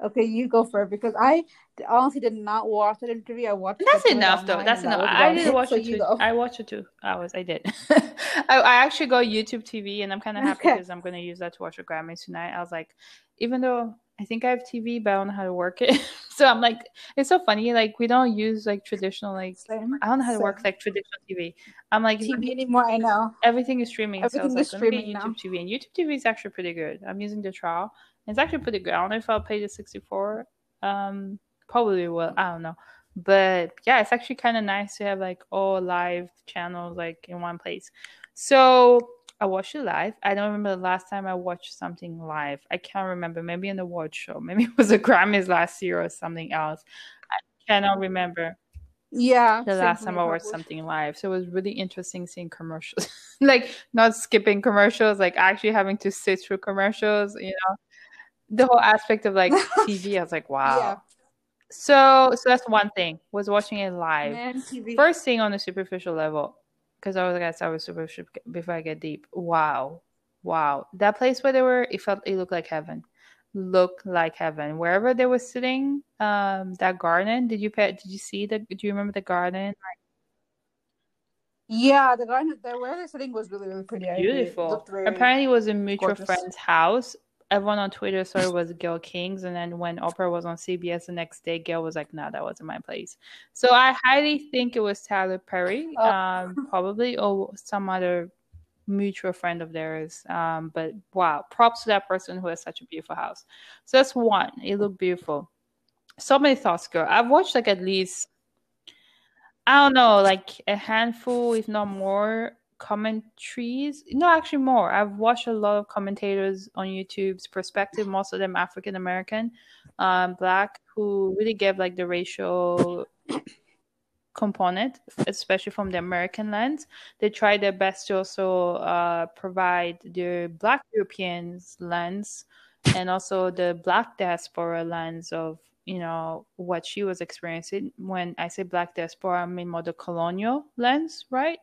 Okay, you go for it because I honestly did not watch that interview. I watched. That's enough, though. That's that enough. I didn't watch it you two. I watched it two hours. I did. I, I actually go YouTube TV, and I'm kind of happy because I'm going to use that to watch the Grammys tonight. I was like, even though I think I have TV, but I don't know how to work it, so I'm like, it's so funny. Like we don't use like traditional like Same. I don't know how to Same. work like traditional TV. I'm like TV anymore. I know. everything is streaming. Everything so is like, let me get streaming YouTube TV, and YouTube TV is actually pretty good. I'm using the trial. It's actually pretty good. I don't know if I'll pay the 64. Um, probably will. I don't know. But yeah, it's actually kind of nice to have like all live channels like in one place. So I watched it live. I don't remember the last time I watched something live. I can't remember. Maybe in the award show. Maybe it was the Grammys last year or something else. I cannot remember Yeah. the last time I watched something live. So it was really interesting seeing commercials. like not skipping commercials, like actually having to sit through commercials, you know. The whole aspect of like TV, I was like, wow. Yeah. So so that's one thing, was watching it live. Man. First thing on the superficial level, because I was gonna start with superficial before I get deep. Wow. Wow. That place where they were, it felt it looked like heaven. Looked like heaven. Wherever they were sitting, um, that garden, did you pay, did you see the do you remember the garden? Yeah, the garden the where they're sitting was really really pretty. I Beautiful. very- Apparently, it was a mutual gorgeous. friend's house. Everyone on Twitter saw it was Gayle King's, and then when Oprah was on CBS the next day, Gayle was like, "No, that wasn't my place." So I highly think it was Tyler Perry, Oh. um, probably, or some other mutual friend of theirs. Um, but wow, props to that person who has such a beautiful house. So that's one. It looked beautiful. So many thoughts, girl. I've watched like at least I don't know, like a handful, if not more, commentaries. No, actually more. I've watched a lot of commentators on YouTube's perspective, most of them African American, um, black, who really give like the racial component, especially from the American lens. They try their best to also uh, provide the Black Europeans lens and also the Black diaspora lens of you know what she was experiencing. When I say Black diaspora, I mean more the colonial lens, right?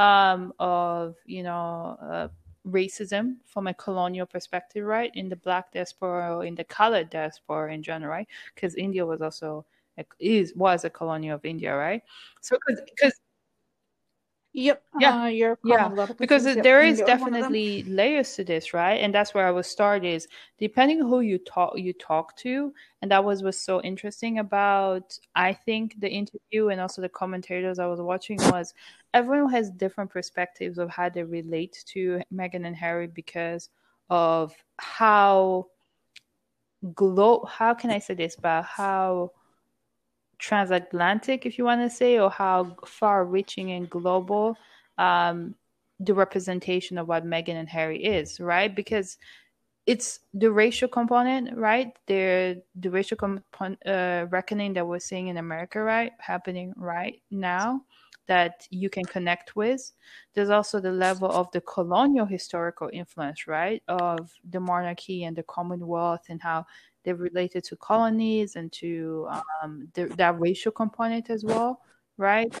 Um, of you know. Uh, racism from a colonial perspective, right? In the black diaspora or in the colored diaspora in general, right? Because India was also is was a colony of India, right? So because Yep. Yeah. Uh, you're Yeah, calling a lot of because. Yep, there is India was one of them. definitely layers to this, right? And that's where I would start is depending who you talk you talk to, and that was was so interesting about I think the interview and also the commentators I was watching was everyone has different perspectives of how they relate to Meghan and Harry because of how glo how can I say this about how transatlantic, if you want to say, or how far reaching and global um, the representation of what Meghan and Harry is, right? Because it's the racial component, right? The the racial component uh, reckoning that we're seeing in America, right, happening right now, that you can connect with. There's also the level of the colonial historical influence, right, of the monarchy and the Commonwealth, and how they're related to colonies and to um, the, that racial component as well, right?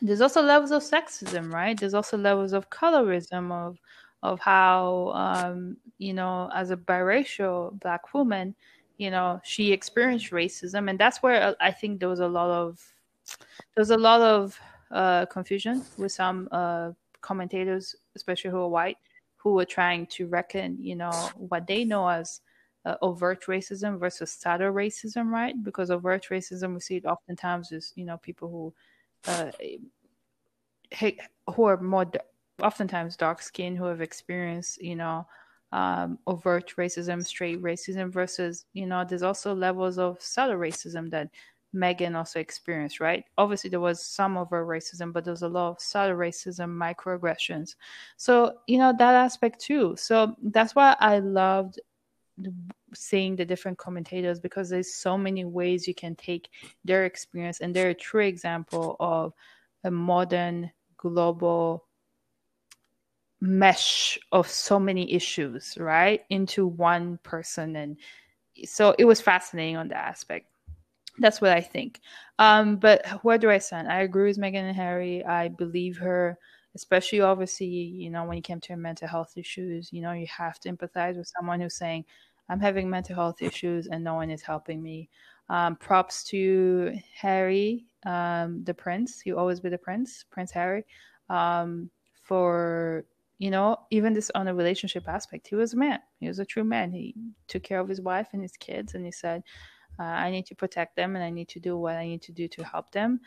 There's also levels of sexism, right? There's also levels of colorism of of how um, you know, as a biracial black woman, you know, she experienced racism, and that's where uh, I think there was a lot of there was a lot of uh, confusion with some uh, commentators, especially who are white, who were trying to reckon, you know, what they know as uh, overt racism versus subtle racism, right? Because overt racism, we see it oftentimes is, you know, people who uh, hey, who are more oftentimes dark skinned who have experienced, you know, um, overt racism, straight racism versus, you know, there's also levels of subtle racism that Meghan also experienced, right? Obviously, there was some overt racism, but there's a lot of subtle racism, microaggressions. So, you know, that aspect too. So that's why I loved seeing the different commentators because there's so many ways you can take their experience and they're a true example of a modern global mesh of so many issues right into one person. And so it was fascinating on that aspect. That's what i think. Um but where do i stand? I agree with meghan and harry. I believe her especially obviously you know when it came to mental health issues you know you have to empathize with someone who's saying i'm having mental health issues and no one is helping me. Um, props to harry um, the prince. He'll always be the prince prince harry um, for you know even this on a relationship aspect he was a man. He was a true man. He took care of his wife and his kids and he said Uh, I need to protect them, and I need to do what I need to do to help them.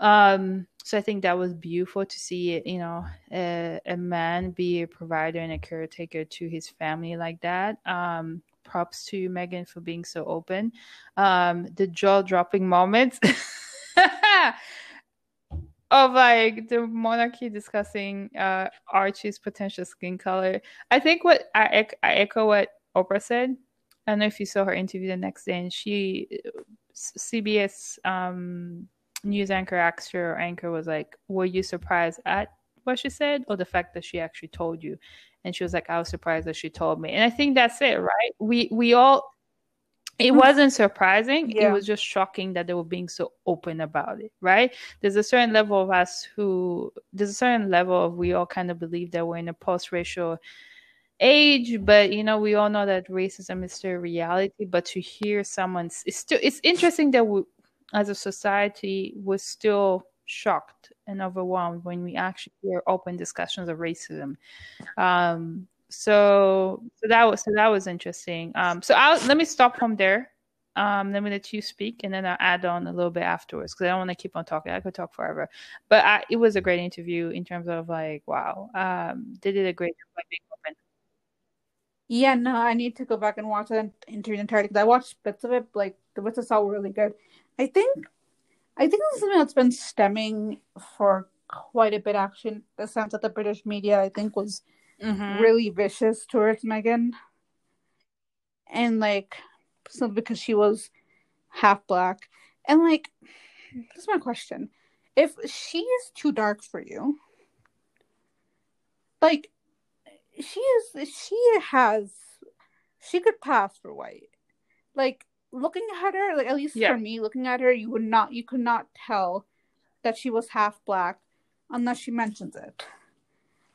Um, so I think that was beautiful to see, you know, a, a, man be a provider and a caretaker to his family like that. Um, props to you, Meghan, for being so open. Um, the jaw dropping moments of like the monarchy discussing uh, Archie's potential skin color. I think what I, I echo what Oprah said. I don't know if you saw her interview the next day, and she, CBS um, news anchor, actor, or anchor was like, "Were you surprised at what she said, or the fact that she actually told you?" And she was like, "I was surprised that she told me." And I think that's it, right? We we all. It mm-hmm. wasn't surprising. Yeah. It was just shocking that they were being so open about it, right? There's a certain level of us who, there's a certain level of we all kind of believe that we're in a post-racial age but you know we all know that racism is still a reality but to hear someone's it's still it's interesting that we as a society we're still shocked and overwhelmed when we actually hear open discussions of racism. Um so so that was so that was interesting. Um so i'll let me stop from there. Um let me let you speak and then i'll add on a little bit afterwards because i don't want to keep on talking. I could talk forever. But I, it was a great interview in terms of like wow um they did a great job being open. Yeah, no, I need to go back and watch it interview entirely because I watched bits of it. Like the bits I saw were really good. I think, I think this is something that's been stemming for quite a bit. Action, the sense that the British media, I think, was mm-hmm. really vicious towards Meghan, and like, simply because she was half black, and like, this is my question: If she is too dark for you, like she is she has she could pass for white. Like looking at her, like at least yeah. for me, looking at her, you would not you could not tell that she was half black unless she mentions it.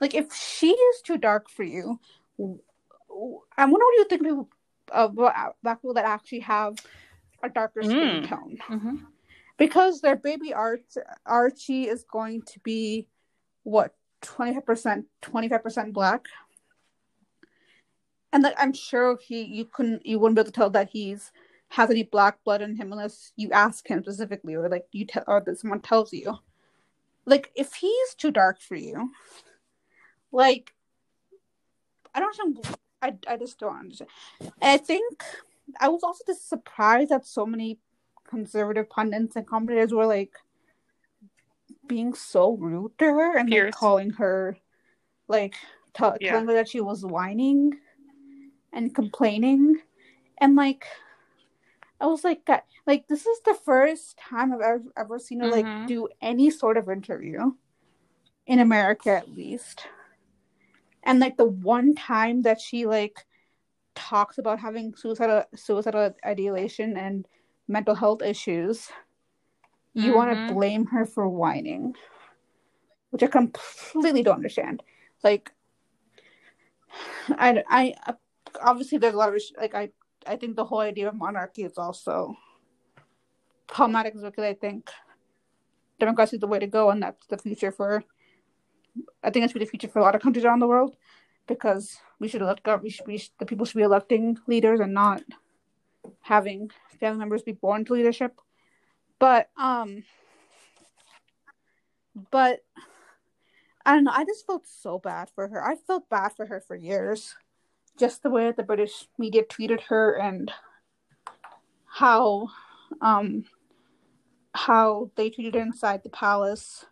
Like if she is too dark for you, I wonder what you think people of black people that actually have a darker skin mm. tone. Mm-hmm. Because their baby Art Archie is going to be what 25% 25% black and like I'm sure he you couldn't you wouldn't be able to tell that he's has any black blood in him unless you ask him specifically or like you tell or that someone tells you. Like if he's too dark for you, like I don't I I just don't understand. And I think I was also just surprised that so many conservative pundits and commentators were like being so rude to her and like, calling her like t- yeah. telling her that she was whining and complaining and like I was like like this is the first time I've ever, ever seen her mm-hmm. like do any sort of interview in America at least. And like the one time that she like talks about having suicidal suicidal ideation and mental health issues, you mm-hmm. want to blame her for whining, which I completely don't understand. Like, I I obviously there's a lot of like I I think the whole idea of monarchy is also problematic because I think democracy is the way to go and that's the future for I think it's the future for a lot of countries around the world because we should elect we should, we should, the people should be electing leaders and not having family members be born to leadership. But um but I don't know, I just felt so bad for her. I felt bad for her for years just the way the British media treated her and how um how they treated her inside the palace.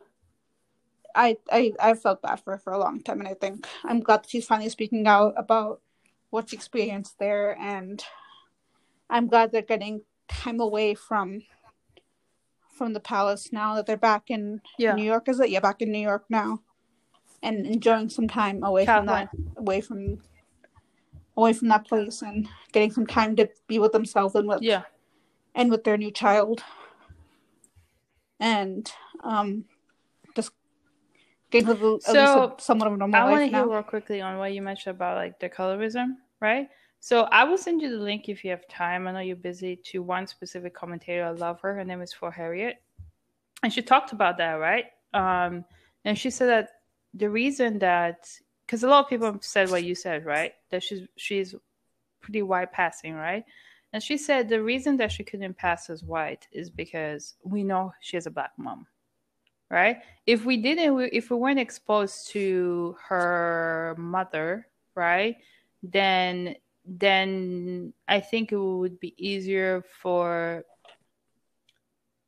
I I I felt bad for her for a long time, and I think I'm glad that she's finally speaking out about what she experienced there, and I'm glad they're getting time away from from the palace now that they're back in yeah. New York. Is it? Yeah, back in New York now, and enjoying some time away from that, away from away from that place and getting some time to be with themselves and with yeah and with their new child and um just getting a, so, somewhat of a normal I want to hear real quickly on what you mentioned about like the colorism, right? So I will send you the link if you have time. I know you're busy. To one specific commentator, I love her. Her name is For Harriet, and she talked about that, right? Um, and she said that the reason that because a lot of people said what you said, right? That she's she's pretty white passing, right? And she said the reason that she couldn't pass as white is because we know she has a black mom, right? If we didn't, if we weren't exposed to her mother, right, then then I think it would be easier for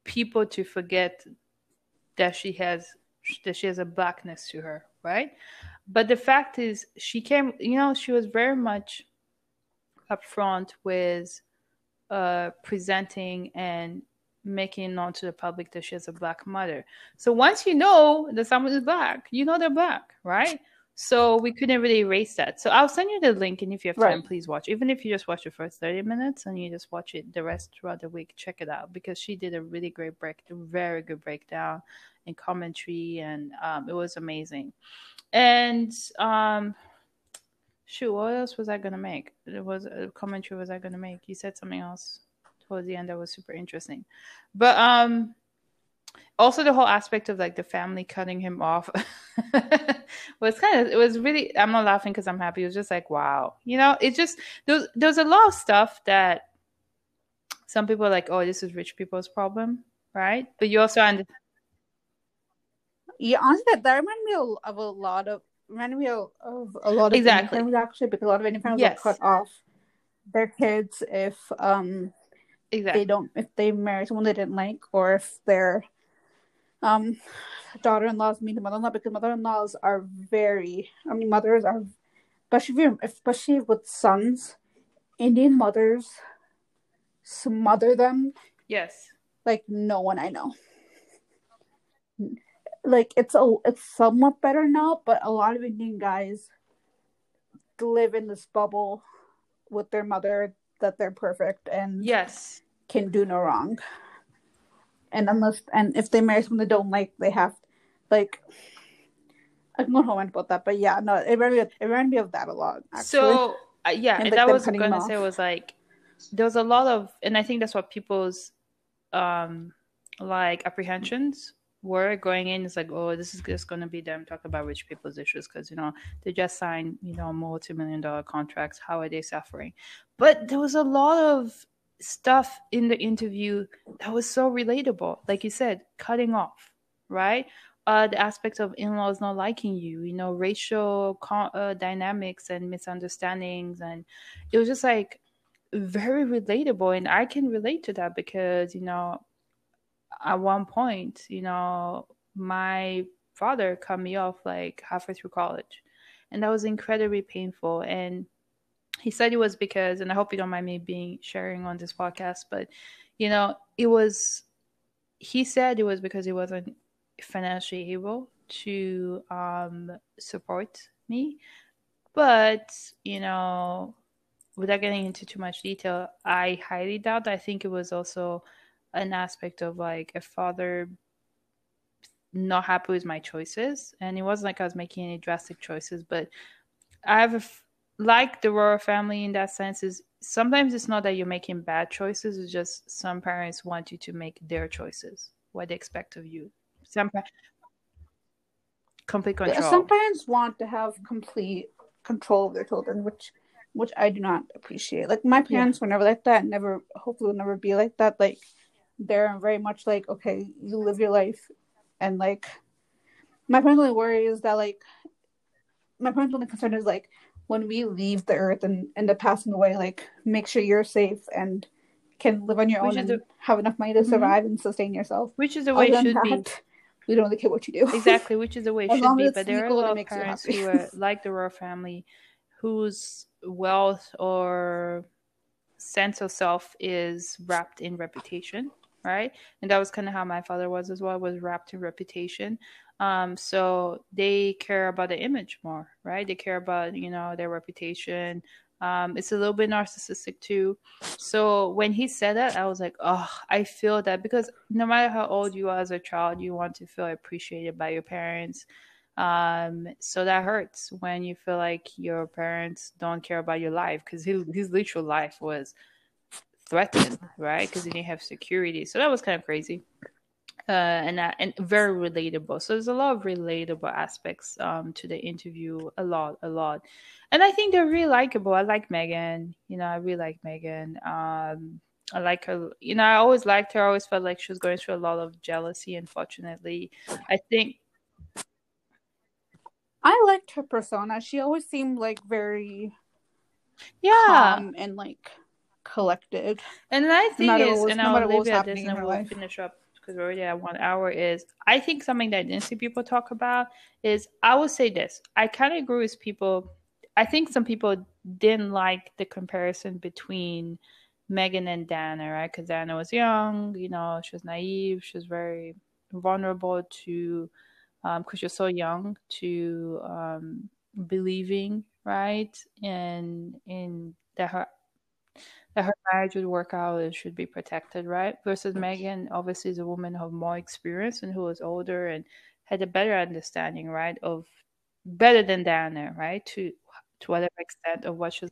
people to forget that she has that she has a blackness to her, right? But the fact is, she came. You know, she was very much upfront with uh, presenting and making known to the public that she has a black mother. So once you know that someone is black, you know they're black, right? So we couldn't really erase that. So I'll send you the link, and if you have time, right. please watch. Even if you just watch the first thirty minutes and you just watch it the rest throughout the week, check it out because she did a really great break, very good breakdown and commentary, and um, it was amazing. And um, shoot, what else was I gonna make? It was a commentary. Was I gonna make? You said something else towards the end that was super interesting, but um also the whole aspect of like the family cutting him off was kind of it was really i'm not laughing because i'm happy it was just like wow you know it just there's there's a lot of stuff that some people are like oh this is rich people's problem right but you also understand yeah honestly that, that reminded me of a lot of reminded me of, of a lot of exactly families actually because a lot of Indian families yes. cut off their kids if um exactly. they don't if they marry someone they didn't like or if they're um, daughter-in-laws mean the mother-in-law because mother-in-laws are very. I mean, mothers are, especially especially with sons, Indian mothers smother them. Yes. Like no one I know. Like it's a it's somewhat better now, but a lot of Indian guys live in this bubble with their mother that they're perfect and yes can do no wrong and unless and if they marry someone they don't like, they have like. I can go home about that, but yeah, no, it reminded me, it reminded me of that a lot. Actually. So uh, yeah, and like, that was going to say was like there was a lot of, and I think that's what people's um like apprehensions were going in. It's like, oh, this is just going to be them talking about rich people's issues because you know they just signed you know multi-million dollar contracts. How are they suffering? But there was a lot of stuff in the interview that was so relatable. Like you said, cutting off, right? Uh, the aspect of in-laws not liking you, you know, racial uh, dynamics and misunderstandings, and it was just like very relatable, and I can relate to that because you know, at one point, you know, my father cut me off like halfway through college, and that was incredibly painful, and he said it was because and i hope you don't mind me being sharing on this podcast but you know it was he said it was because he wasn't financially able to um, support me. But you know without getting into too much detail i highly doubt i think it was also an aspect of like a father not happy with my choices. And it wasn't like i was making any drastic choices but i have a like the royal family in that sense is sometimes it's not that you're making bad choices it's just some parents want you to make their choices what they expect of you. Some complete control. some parents want to have complete control of their children which which i do not appreciate. Like my parents yeah. were never like that never hopefully will never be like that. Like they're very much like okay you live your life and like my parents only worry is that like my parents only concern is like when we leave the earth and end up passing away, like make sure you're safe and can live on your Which own and the... have enough money to mm-hmm. survive mm-hmm. and sustain yourself. Which is the way it should that, be. We don't really care what you do. Exactly, which is the way it should be. But there are a lot of parents who are like the royal family whose wealth or sense of self is wrapped in reputation, right? And that was kind of how my father was as well, was wrapped in reputation. Um, so they care about the image more, right? They care about, you know, their reputation. Um, it's a little bit narcissistic too. So when he said that, I was like, oh, I feel that because no matter how old you are as a child, you want to feel appreciated by your parents. Um, so that hurts when you feel like your parents don't care about your life because his, his literal life was threatened, right? Because he didn't have security. So that was kind of crazy. uh, and uh, and very relatable. So there's a lot of relatable aspects um, to the interview. A lot, a lot, and I think they're really likable. I like Meghan. You know, I really like Meghan. Um, I like her. You know, I always liked her. I always felt like she was going through a lot of jealousy. Unfortunately, I think. I liked her persona. She always seemed like very yeah calm and like collected. And I think matter is, was- and no I'll leave it at this, and we'll finish up because we're already at one hour. Is I think something that I didn't see people talk about is I will say this. I kind of agree with people. I think some people didn't like the comparison between Meghan and Diana, right? Because Diana was young, you know, she was naive, she was very vulnerable to, um, because you're so young to um, believing, right, and in that her that her marriage would work out and should be protected, right? Versus Meghan, obviously, is a woman of more experience and who was older and had a better understanding, right, of better than Diana, right, to to whatever extent of what she's.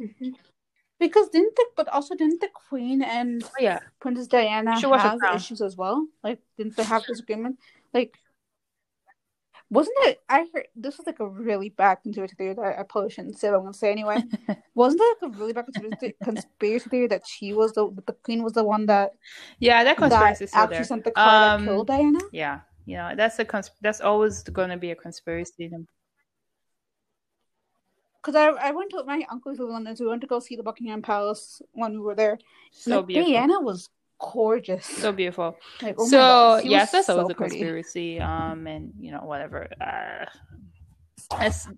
Mm-hmm. Because didn't the but also didn't the Queen and Oh, yeah, Princess Diana She have issues as well? Like didn't they have disagreement? Like wasn't it I heard this was like a really bad conspiracy theory that I probably shouldn't say but I'm gonna say anyway. wasn't it like a really bad conspiracy, conspiracy theory that she was the that the Queen was the one that yeah, that that conspiracy is still actually there. sent the car Um, that killed Diana? Yeah, you know, that's a cons- that's always going to be a conspiracy. Because I I went to my uncle's in London, so we went to go see the Buckingham Palace when we were there. So like, Diana was gorgeous. so beautiful. like, oh so God, yes, was that's always so a pretty. conspiracy. Um, and you know, whatever. Uh, I don't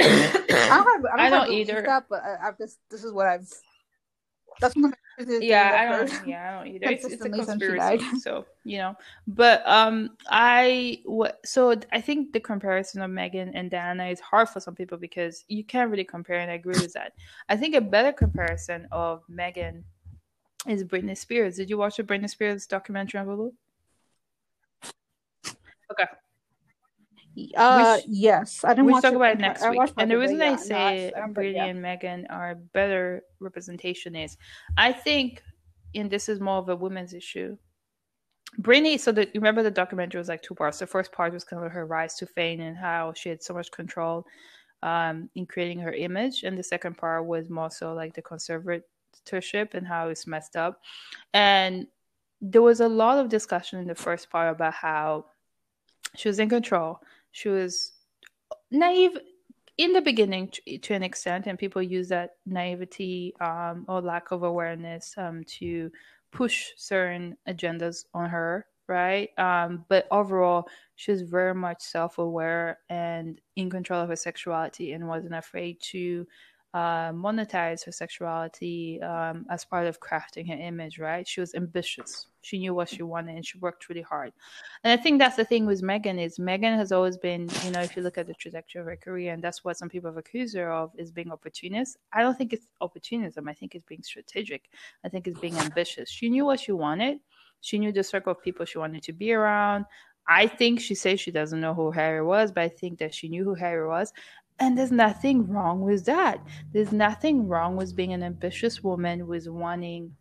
have, I don't, I don't either. That, but I, I've just this is what I've. That's the yeah i don't yeah i don't either it's, it's a Consistently since she conspiracy so you know but um i what so i think the comparison of meghan and diana is hard for some people because you can't really compare and i agree with that i think a better comparison of meghan is britney spears did you watch the britney spears documentary on hulu okay Uh, We yes, I didn't we watch talk it. about it next I week. watched And the reason yeah, I no, say I- um, Britney yeah. and Meghan are better representation is I think, and this is more of a women's issue. Britney, so the, remember the documentary was like two parts. The first part was kind of her rise to fame and how she had so much control um, in creating her image, and the second part was more so like the conservatorship and how it's messed up. And there was a lot of discussion in the first part about how she was in control. She was naive in the beginning to, to an extent, and people use that naivety um, or lack of awareness um, to push certain agendas on her, right? Um, but overall, she was very much self aware and in control of her sexuality and wasn't afraid to uh, monetize her sexuality um, as part of crafting her image, right? She was ambitious. She knew what she wanted and she worked really hard. And I think that's the thing with Meghan is Meghan has always been, you know, if you look at the trajectory of her career, and that's what some people have accused her of is being opportunist. I don't think it's opportunism. I think it's being strategic. I think it's being ambitious. She knew what she wanted. She knew the circle of people she wanted to be around. I think she says she doesn't know who Harry was, but I think that she knew who Harry was. And there's nothing wrong with that. There's nothing wrong with being an ambitious woman with wanting,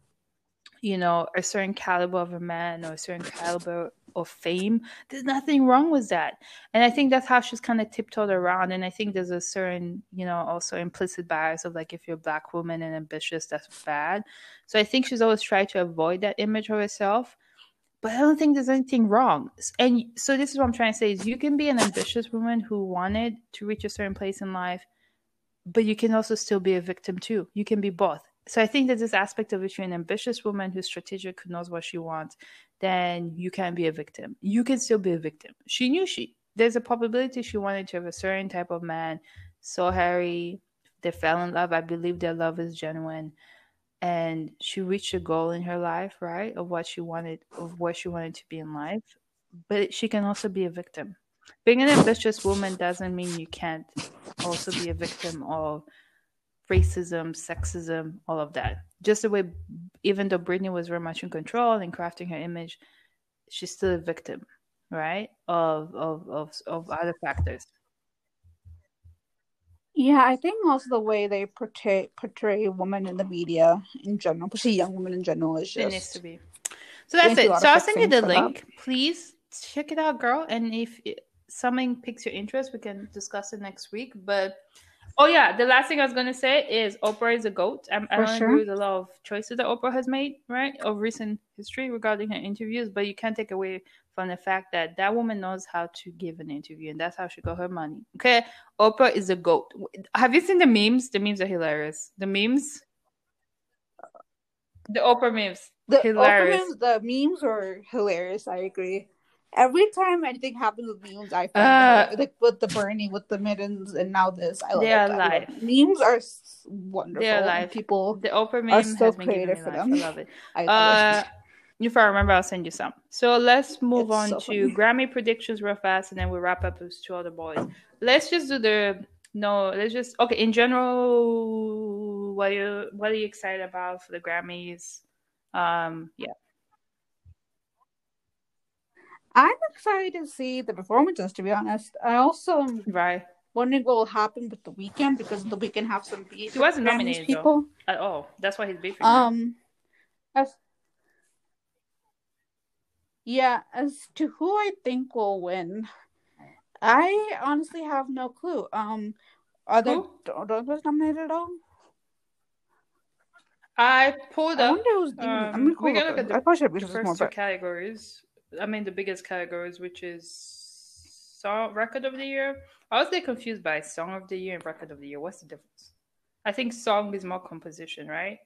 you know, a certain caliber of a man or a certain caliber of fame. There's nothing wrong with that. And I think that's how she's kind of tiptoed around. And I think there's a certain, you know, also implicit bias of like if you're a black woman and ambitious, that's bad. So I think she's always tried to avoid that image of herself but I don't think there's anything wrong. And so this is what I'm trying to say is you can be an ambitious woman who wanted to reach a certain place in life, but you can also still be a victim too. You can be both. So I think that this aspect of if you're an ambitious woman who's strategic, who knows what she wants, then you can be a victim. You can still be a victim. She knew she there's a probability she wanted to have a certain type of man, saw Harry, they fell in love. I believe their love is genuine and she reached a goal in her life, right, of what she wanted, of where she wanted to be in life. But she can also be a victim. Being an ambitious woman doesn't mean you can't also be a victim of racism, sexism, all of that. Just the way, even though Britney was very much in control and crafting her image, she's still a victim, right, of of of, of other factors. Yeah, I think also the way they portray portray women in the media in general, especially young women in general, is just It needs to be. So that's They do a it. So I'll send you the for that. link. Please check it out, girl. And if it, something piques your interest, we can discuss it next week. But oh yeah, the last thing I was gonna say is Oprah is a goat. I'm, I For don't sure. agree with a lot of choices that Oprah has made, right, of recent history regarding her interviews. But you can't take away from the fact that that woman knows how to give an interview, and that's how she got her money. Okay, Oprah is a goat. Have you seen the memes? The memes are hilarious. The memes. The Oprah memes. the Hilarious. Oprah memes, the memes are hilarious. I agree. Every time anything happens with memes, I find Uh, like with the Bernie, with the mittens, and now this. I love They it. are I love live. it. Memes are wonderful. Are. People, The Oprah are meme so has been creative for life. them. I love it. I Uh, love it. if I remember, I'll send you some. So let's move It's on so to funny. Grammy predictions real fast, and then we'll wrap up with To All the Boys. Let's just do the no. Let's just okay. In general, what are you what are you excited about for the Grammys? Um, yeah, I'm excited to see the performances. To be honest, I also am right. wondering what will happen with the Weeknd because the Weeknd have some beef. He wasn't nominated, though. people. At all. That's why he's beefing. Um, as yeah, as to who I think will win, I honestly have no clue. Um, are there Who? Douglas nominated at all? I pulled I up. wonder who's. even- I'm Um, gonna can look at the I probably should the first more, two but categories. I mean, the biggest categories, which is song record of the year. I was like confused by song of the year and record of the year. What's the difference? I think song is more composition, right?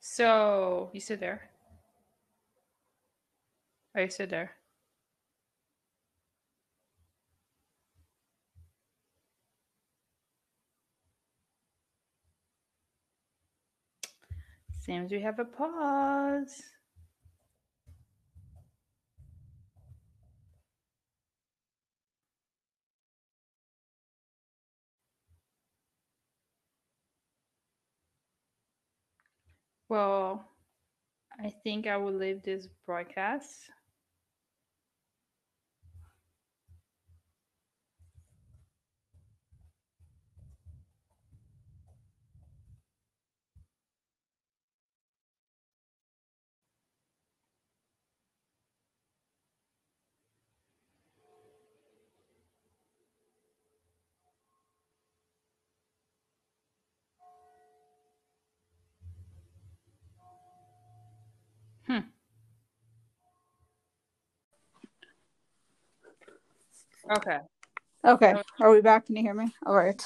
So you sit there. Are you sit there? Seems we have a pause. Well, I think I will leave this broadcast. Okay. okay. Are we back? Can you hear me? All right.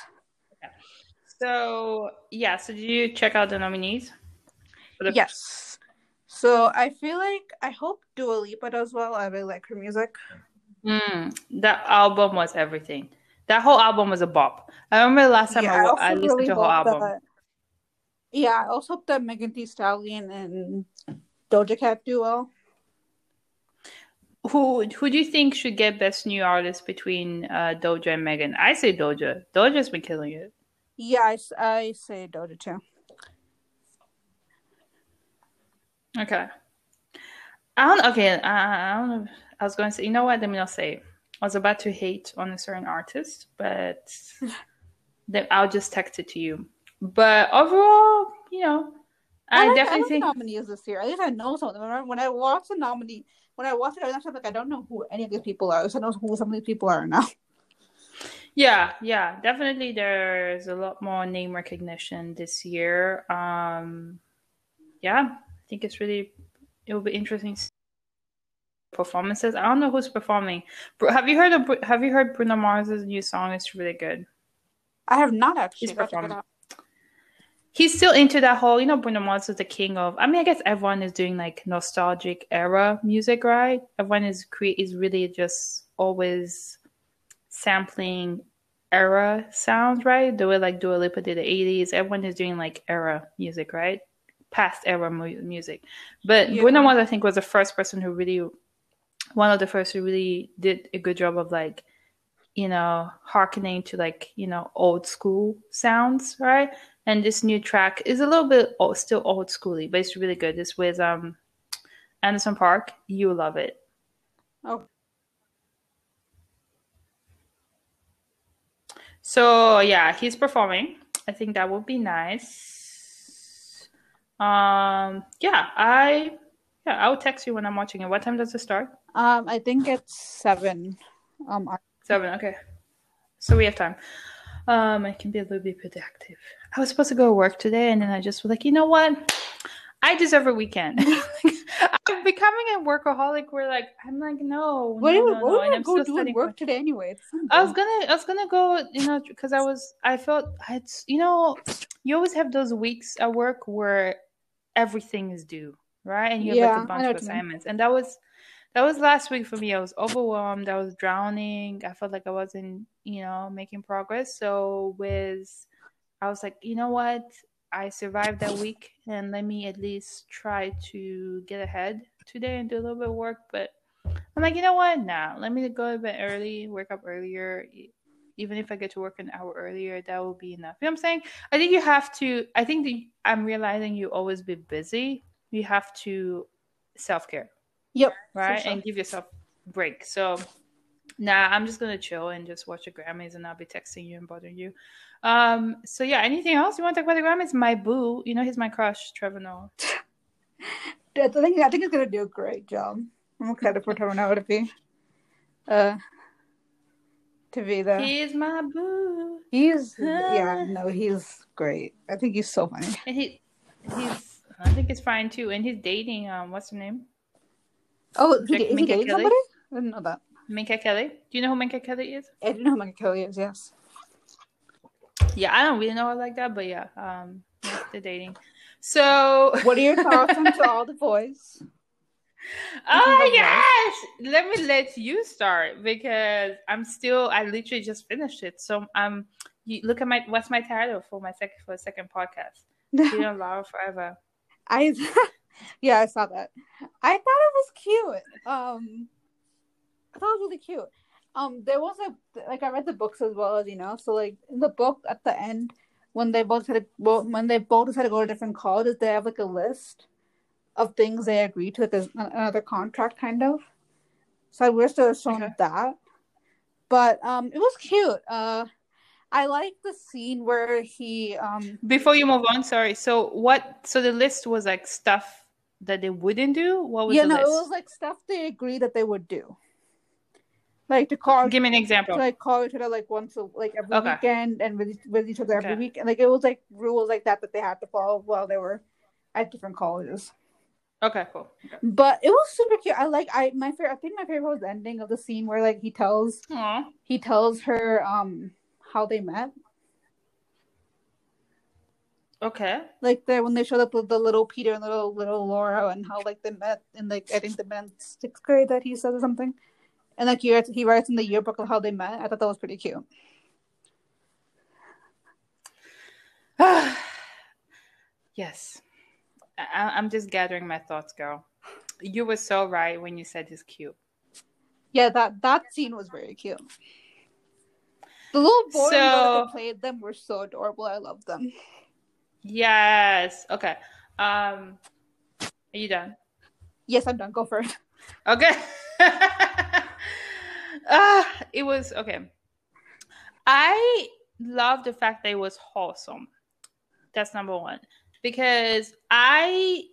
So yeah, so did you check out the nominees? The- Yes. So I feel like I hope Dua Lipa does well. I really like her music. Mm, that album was everything. That whole album was a bop. I remember the last time I, wa- also I listened really to the whole album. that- yeah, I also hope that Megan Thee Stallion and Doja Cat do well. Who who do you think should get best new artist between uh, Doja and Megan? I say Doja. Doja's been killing it. Yeah, I say Doja too. Okay. I don't. Okay. I, I don't know. I was going to say. You know what? Let me not say. it. I was about to hate on a certain artist, but then I'll just text it to you. But overall, you know, I, like- definitely like think. nominees this year. At least I know some of them. When I, when I watch the nominee, when I watch it, I'm like I don't know who any of these people are. So I know who some of these people are now. Yeah, yeah, definitely. There's a lot more name recognition this year. Um, yeah, I think it's really it will be interesting. Performances. I don't know who's performing. Have you heard of Have you heard Bruno Mars's new song? It's really good. I have not actually. He's Got to check it performing. He's still into that whole, you know, Bruno Mars is the king of. I mean, I guess everyone is doing like nostalgic era music, right? Everyone is create is really just always sampling era sounds, right? The way like Dua Lipa did the '80s. Everyone is doing like era music, right? Past era mu- music. But Yeah. Bruno Mars, I think, was the first person who really, one of the first who really did a good job of like, you know, hearkening to like you know old school sounds, right? And this new track is a little bit old, still old schooly, but it's really good. It's with um Anderson .Paak. You love it. Oh, So yeah, he's performing. I think that would be nice. Um, yeah, I yeah, I'll text you when I'm watching it. What time does it start? um, I think it's seven. Um, I- Seven. Okay, so we have time. Um, I can be a little bit productive. I was supposed to go to work today, and then I just was like, you know what? I deserve a weekend. I'm becoming a workaholic. Where like I'm like, no, what no, no, what no. you I'm go do at work today anyway? I was gonna, I was gonna go, you know, because I was, I felt, I had, you know, you always have those weeks at work where everything is due, right? And you have Yeah, like a bunch of assignments, and that was, that was last week for me. I was overwhelmed. I was drowning. I felt like I wasn't, you know, making progress. So with, I was like, you know what? I survived that week, and let me at least try to get ahead today and do a little bit of work. But I'm like, you know what? Nah, let me go a bit early, wake up earlier. Even if I get to work an hour earlier, that will be enough. You know what I'm saying? I think you have to, I think I'm realizing you always be busy. You have to self care, Yep. right? sure. And give yourself a break. So, nah, I'm just going to chill and just watch the Grammys and I'll be texting you and bothering you. Um, so yeah, anything else you want to talk about the Grammys? My boo, you know, he's my crush, Trevor Noah. I think I think he's gonna do a great job. I'm excited for Trevor Noah to be, uh, to be the. He is my boo. He's yeah no he's great. I think he's so funny. And he, he's, I think it's fine too. And he's dating, um, what's her name? Oh, Jack- is he Kelly? somebody? I didn't know that. Minka Kelly. Do you know who Minka Kelly is? I didn't know who Minka Kelly is. Yes. Yeah, I don't really know her like that, but yeah, um, they're dating. So, What are your thoughts on To All the Boys? oh the yes, let me let you start because I'm still. I literally just finished it. So, um, you look at my what's my title for my second for a second podcast? You know, Laura Forever. I yeah, I saw that. I thought it was cute. Um, I thought it was really cute. Um, there was a like I read the books as well as you know. So like in the book at the end, when they both had to, well, when they both decided to go to different colleges, they have like a list of things they agreed to, like there's another contract kind of. So I wish they were shown Okay. that, but um, it was cute. Uh, I like the scene where he um Before you move on, sorry. So what? So the list was like stuff that they wouldn't do. What was yeah no list? it was like stuff they agreed that they would do like to call Give me an to example. like call each other like once a, like every Okay. weekend and with, with each other every Okay. week and like it was like rules like that that they had to follow while they were at different colleges Okay, cool. Okay. but it was super cute i like i my favorite i think my favorite was the ending of the scene where like he tells Aw. he tells her um how they met Okay. like the when they showed up with the little peter and little little laura and how like they met in like i think they met sixth grade that he said or something and like he writes, he writes in the yearbook of how they met i thought that was pretty cute yes. I- I'm just gathering my thoughts, girl. You were so right when you said he's cute. Yeah, that that scene was very cute. The little boy and So- that played them were so adorable. I loved them. Yes. Okay. Um, are you done? Yes, I'm done. Go first. Okay. Ah, it was okay. I love the fact that it was wholesome. That's number one. Because I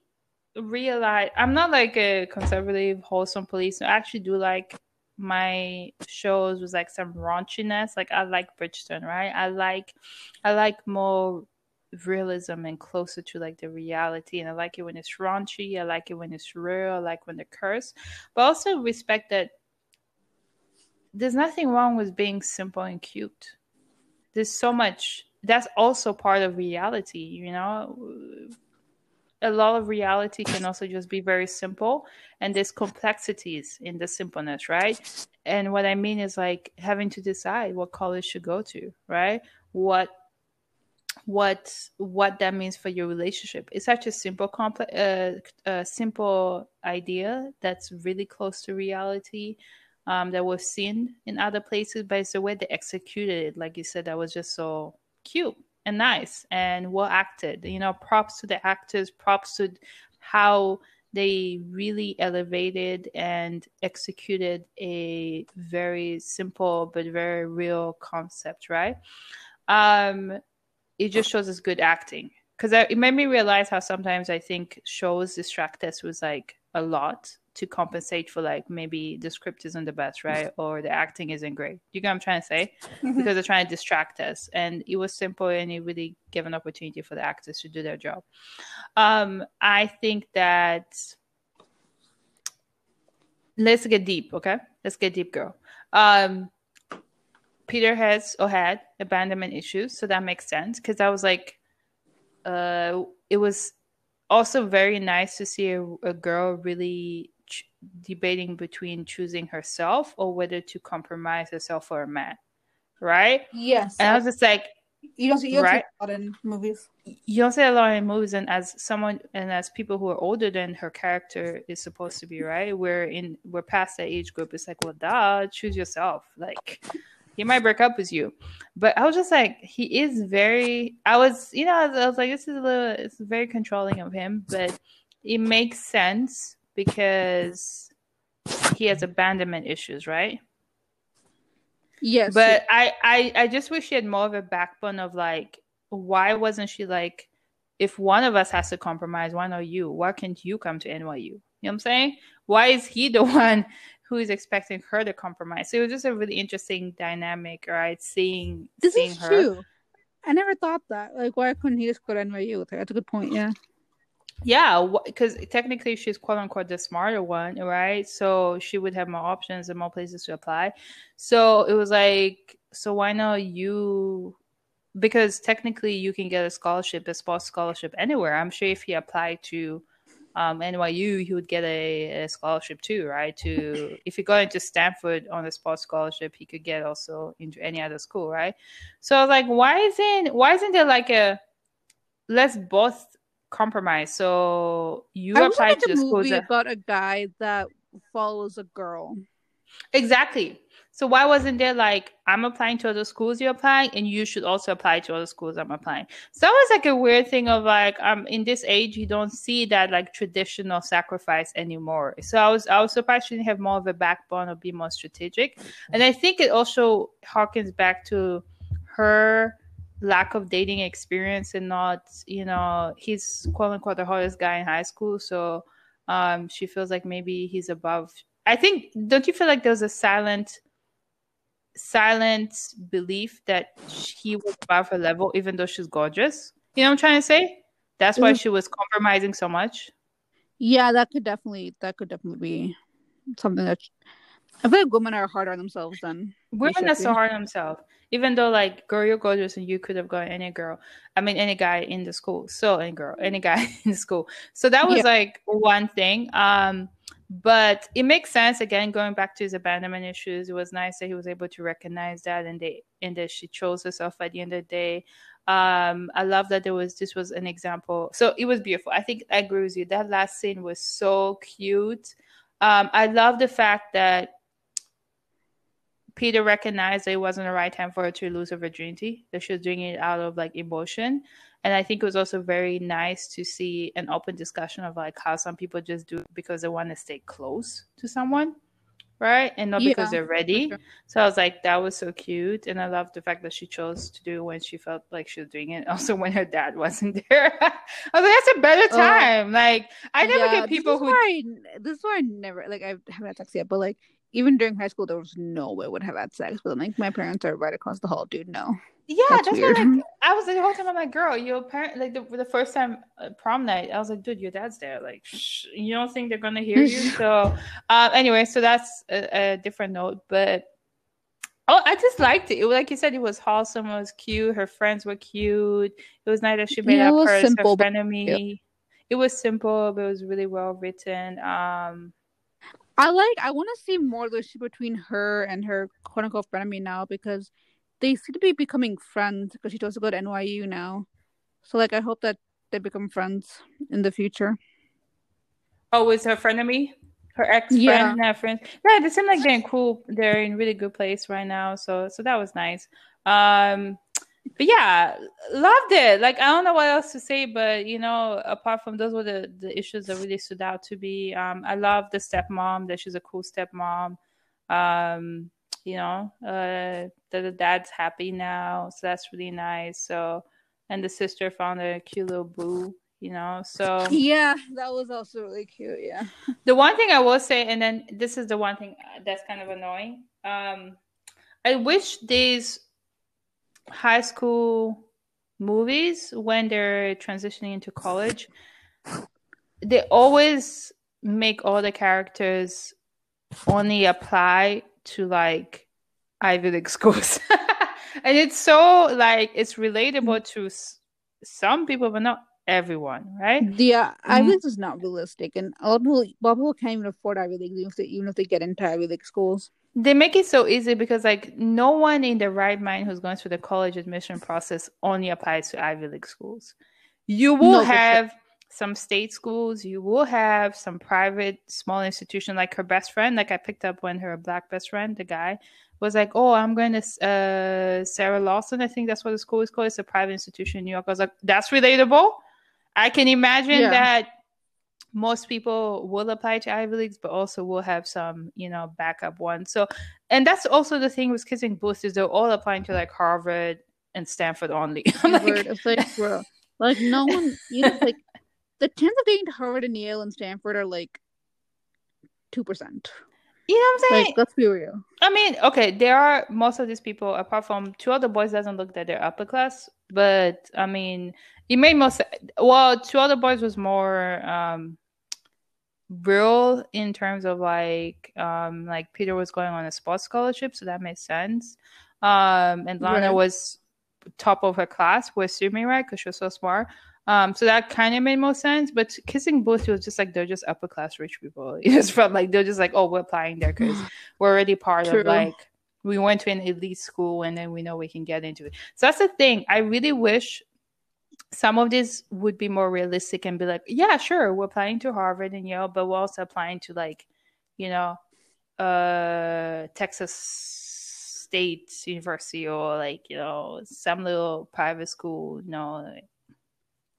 realize I'm not like a conservative, wholesome police. I actually do like my shows with like some raunchiness. Like I like Bridgerton, right? I like I like more realism and closer to like the reality. And I like it when it's raunchy. I like it when it's real. I like when they curse. But also respect that there's nothing wrong with being simple and cute. There's so much that's also part of reality, you know. A lot of reality can also just be very simple, and there's complexities in the simpleness, right? And what I mean is like having to decide what college should go to, right? What what what that means for your relationship. It's such a simple uh, simple idea that's really close to reality um, that was seen in other places, but it's the way they executed it. Like you said, that was just so cute and nice and well acted. You know, props to the actors, props to how they really elevated and executed a very simple but very real concept, right? Um, it just shows us good acting because it made me realize how sometimes I think shows distract us with like a lot to compensate for like maybe the script isn't the best, right? Or the acting isn't great. You get what I'm trying to say? Mm-hmm. Because they're trying to distract us. And it was simple and it really gave an opportunity for the actors to do their job. Um, I think that let's get deep, okay? Let's get deep, girl. Um, Peter has or had abandonment issues, so that makes sense because I was like, uh, it was also very nice to see a, a girl really ch- debating between choosing herself or whether to compromise herself for a man, right? Yes. And I was just like, you don't see, you don't right? see a lot in movies. You don't see a lot in movies, and as someone and as people who are older than her character is supposed to be, right? We're in we're past that age group. It's like, well, duh, choose yourself. Like, he might break up with you. But I was just like, he is very. I was, you know, I was, I was like, this is a little. It's very controlling of him, but it makes sense because he has abandonment issues, right? Yes. But I, I, I just wish she had more of a backbone of like, why wasn't she like, if one of us has to compromise, why not you? Why can't you come to NYU? You know what I'm saying? Why is he the one who is expecting her to compromise. So it was just a really interesting dynamic, right? Seeing this seeing is her. true. I never thought that. Like, why couldn't he just go to NYU with her? That's a good point. Yeah. Yeah, because technically she's quote unquote the smarter one, right? So she would have more options and more places to apply. So it was like, so why not you? Because technically you can get a scholarship, a sports scholarship anywhere. I'm sure if he applied to um, NYU, he would get a, a, scholarship too, right? To if he got into Stanford on a sports scholarship, he could get also into any other school, right? So I was like, why isn't why isn't there like a let's both compromise? So you I apply to the school about a guy that follows a girl. Exactly. So why wasn't there like I'm applying to other schools you're applying and you should also apply to other schools I'm applying? So that was like a weird thing of like um in this age you don't see that like traditional sacrifice anymore. So I was I was surprised she didn't have more of a backbone or be more strategic. And I think it also harkens back to her lack of dating experience and not, you know, he's quote unquote the hottest guy in high school. So um she feels like maybe he's above I think don't you feel like there's a silent silent belief that he was above her level, even though she's gorgeous. You know what I'm trying to say? That's why mm-hmm. she was compromising so much. Yeah, that could definitely that could definitely be something that I feel like women are harder on themselves than women are so hard on themselves. Even though like girl, you're gorgeous and you could have got any girl. I mean any guy in the school. So any girl, any guy in the school. So that was yeah. like one thing. Um but it makes sense again going back to his abandonment issues it was nice that he was able to recognize that and they and that she chose herself at the end of the day. Um i love that there was this was an example. So it was beautiful. I think i agree with you. That last scene was so cute. Um i love the fact that peter recognized that it wasn't the right time for her to lose her virginity that she was doing it out of like emotion. And i think it was also very nice to see an open discussion of like how some people just do it because they want to stay close to someone right? And not yeah, because they're ready. sure. so i was like that was so cute. And i love the fact that she chose to do it when she felt like she was doing it also when her dad wasn't there. I was like that's a better time. Uh, like i never yeah, get people this who I, this is why i never like i haven't had sex yet but like even during high school there was no way I would have had sex but like my parents are right across the hall dude no yeah, that's, that's what like I was like the whole time. I'm like, girl, your parent like the, the first time uh, prom night. I was like, dude, your dad's there. Like, shh, you don't think they're gonna hear you? so, uh, anyway, so that's a, a, different note. But oh, I just liked it. it. Like you said, it was wholesome. It was cute. Her friends were cute. It was nice that she made yeah, up her, simple, her frenemy. Yeah. It was simple, but it was really well written. Um, I like. I want to see more the relationship between her and her quote unquote frenemy now because they seem to be becoming friends because she also go to NYU now. So like I hope that they become friends in the future. Oh, is her friend of me? Her ex friend yeah. friends. Yeah, they seem like they're in cool they're in really good place right now. So so that was nice. Um but yeah, loved it. Like I don't know what else to say, but you know, apart from those were the the issues that really stood out to me. Um, I love the stepmom. That she's a cool stepmom. Um, you know, uh, that the dad's happy now, so that's really nice. So, and the sister found a cute little boo. You know, so Yeah, that was also really cute. Yeah. the one thing I will say, and then this is the one thing that's kind of annoying. Um, I wish these high school movies, when they're transitioning into college, they always make all the characters only apply to like Ivy League schools. and it's so like it's relatable to s- some people, but not everyone, right? Yeah, Ivy Mhm. League is not realistic, and a lot of people, a lot of people can't even afford Ivy League, even if they, even if they get into Ivy League schools. They make it so easy because like no one in their right mind who's going through the college admission process only applies to Ivy League schools. You will No, for sure. have some state schools, you will have some private small institution like her best friend, like I picked up when her black best friend, the guy, was like, Oh, I'm going to uh Sarah Lawrence, I think that's what the school is called. It's a private institution in New York. I was like, That's relatable. I can imagine Yeah. that most people will apply to Ivy Leagues, but also will have some, you know, backup ones. So, and that's also the thing with Kissing Booth is they're all applying to like Harvard and Stanford only. Like, Harvard, it's like, bro, like no one, you know, like the chance of getting to Harvard and Yale and Stanford are like two percent. you know what I'm saying? Like, let's be real. I mean, okay, there are most of these people, apart from To All the Boys, doesn't look that they're upper class, but I mean, it made most. Well, To All the Boys was more um real in terms of like um like Peter was going on a sports scholarship, so that made sense. Um, and Lana Right. was top of her class, we're assuming, right? Because she was so smart. Um, so that kind of made more sense. But kissing booth was just like they're just upper class rich people. It It's from like they're just like, oh, we're applying there because we're already part True. of like we went to an elite school and then we know we can get into it. So that's the thing. I really wish some of this would be more realistic and be like, yeah, sure, we're applying to Harvard and Yale, but we're also applying to like, you know, uh Texas State University or like, you know, some little private school, you know, like,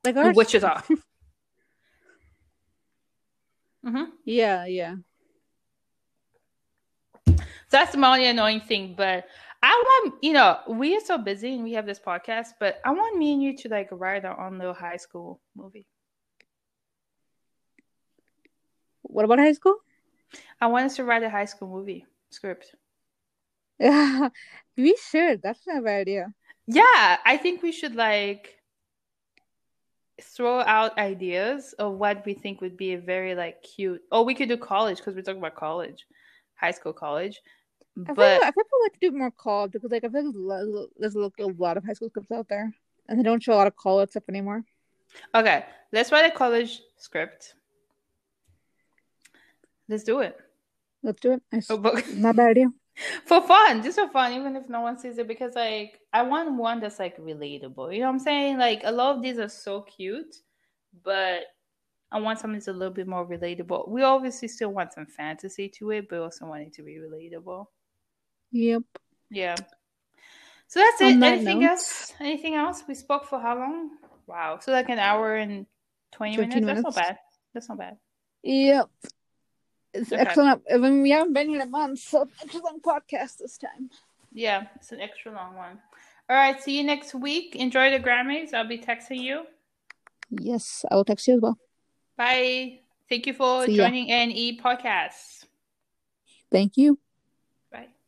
Like our Wichita. hmm Yeah, yeah. That's the only annoying thing. But I want, you know, we are so busy and we have this podcast, but I want me and you to like write our own little high school movie. What about high school? I want us to write a high school movie script. Yeah, we should. That's not a bad idea. Yeah, I think we should like throw out ideas of what we think would be a very like cute. Oh, we could do college because we're talking about college, high school, college. I feel, But I feel like to do more college because like I feel like there's a lot, there's a lot of high school scripts out there, and they don't show a lot of college stuff anymore. okay, let's write a college script. Let's do it. Let's do it. Nice. A book. Not bad idea. for fun, just for fun, even if no one sees it, because like I want one that's like relatable. You know what I'm saying? Like a lot of these are so cute, but I want something that's a little bit more relatable. We obviously still want some fantasy to it, but also want it to be relatable. Yep. Yeah. So that's On it. that Anything note- else? Anything else? We spoke for how long? Wow. So like an hour and twenty 15 minutes. That's not bad. That's not bad. Yep. It's Okay. excellent. I mean, we haven't been here in a month, so long podcast this time. Yeah, it's an extra long one. All right. See you next week. Enjoy the Grammys. I'll be texting you. Yes, I will text you as well. Bye. Thank you for joining NE Podcast. Thank you.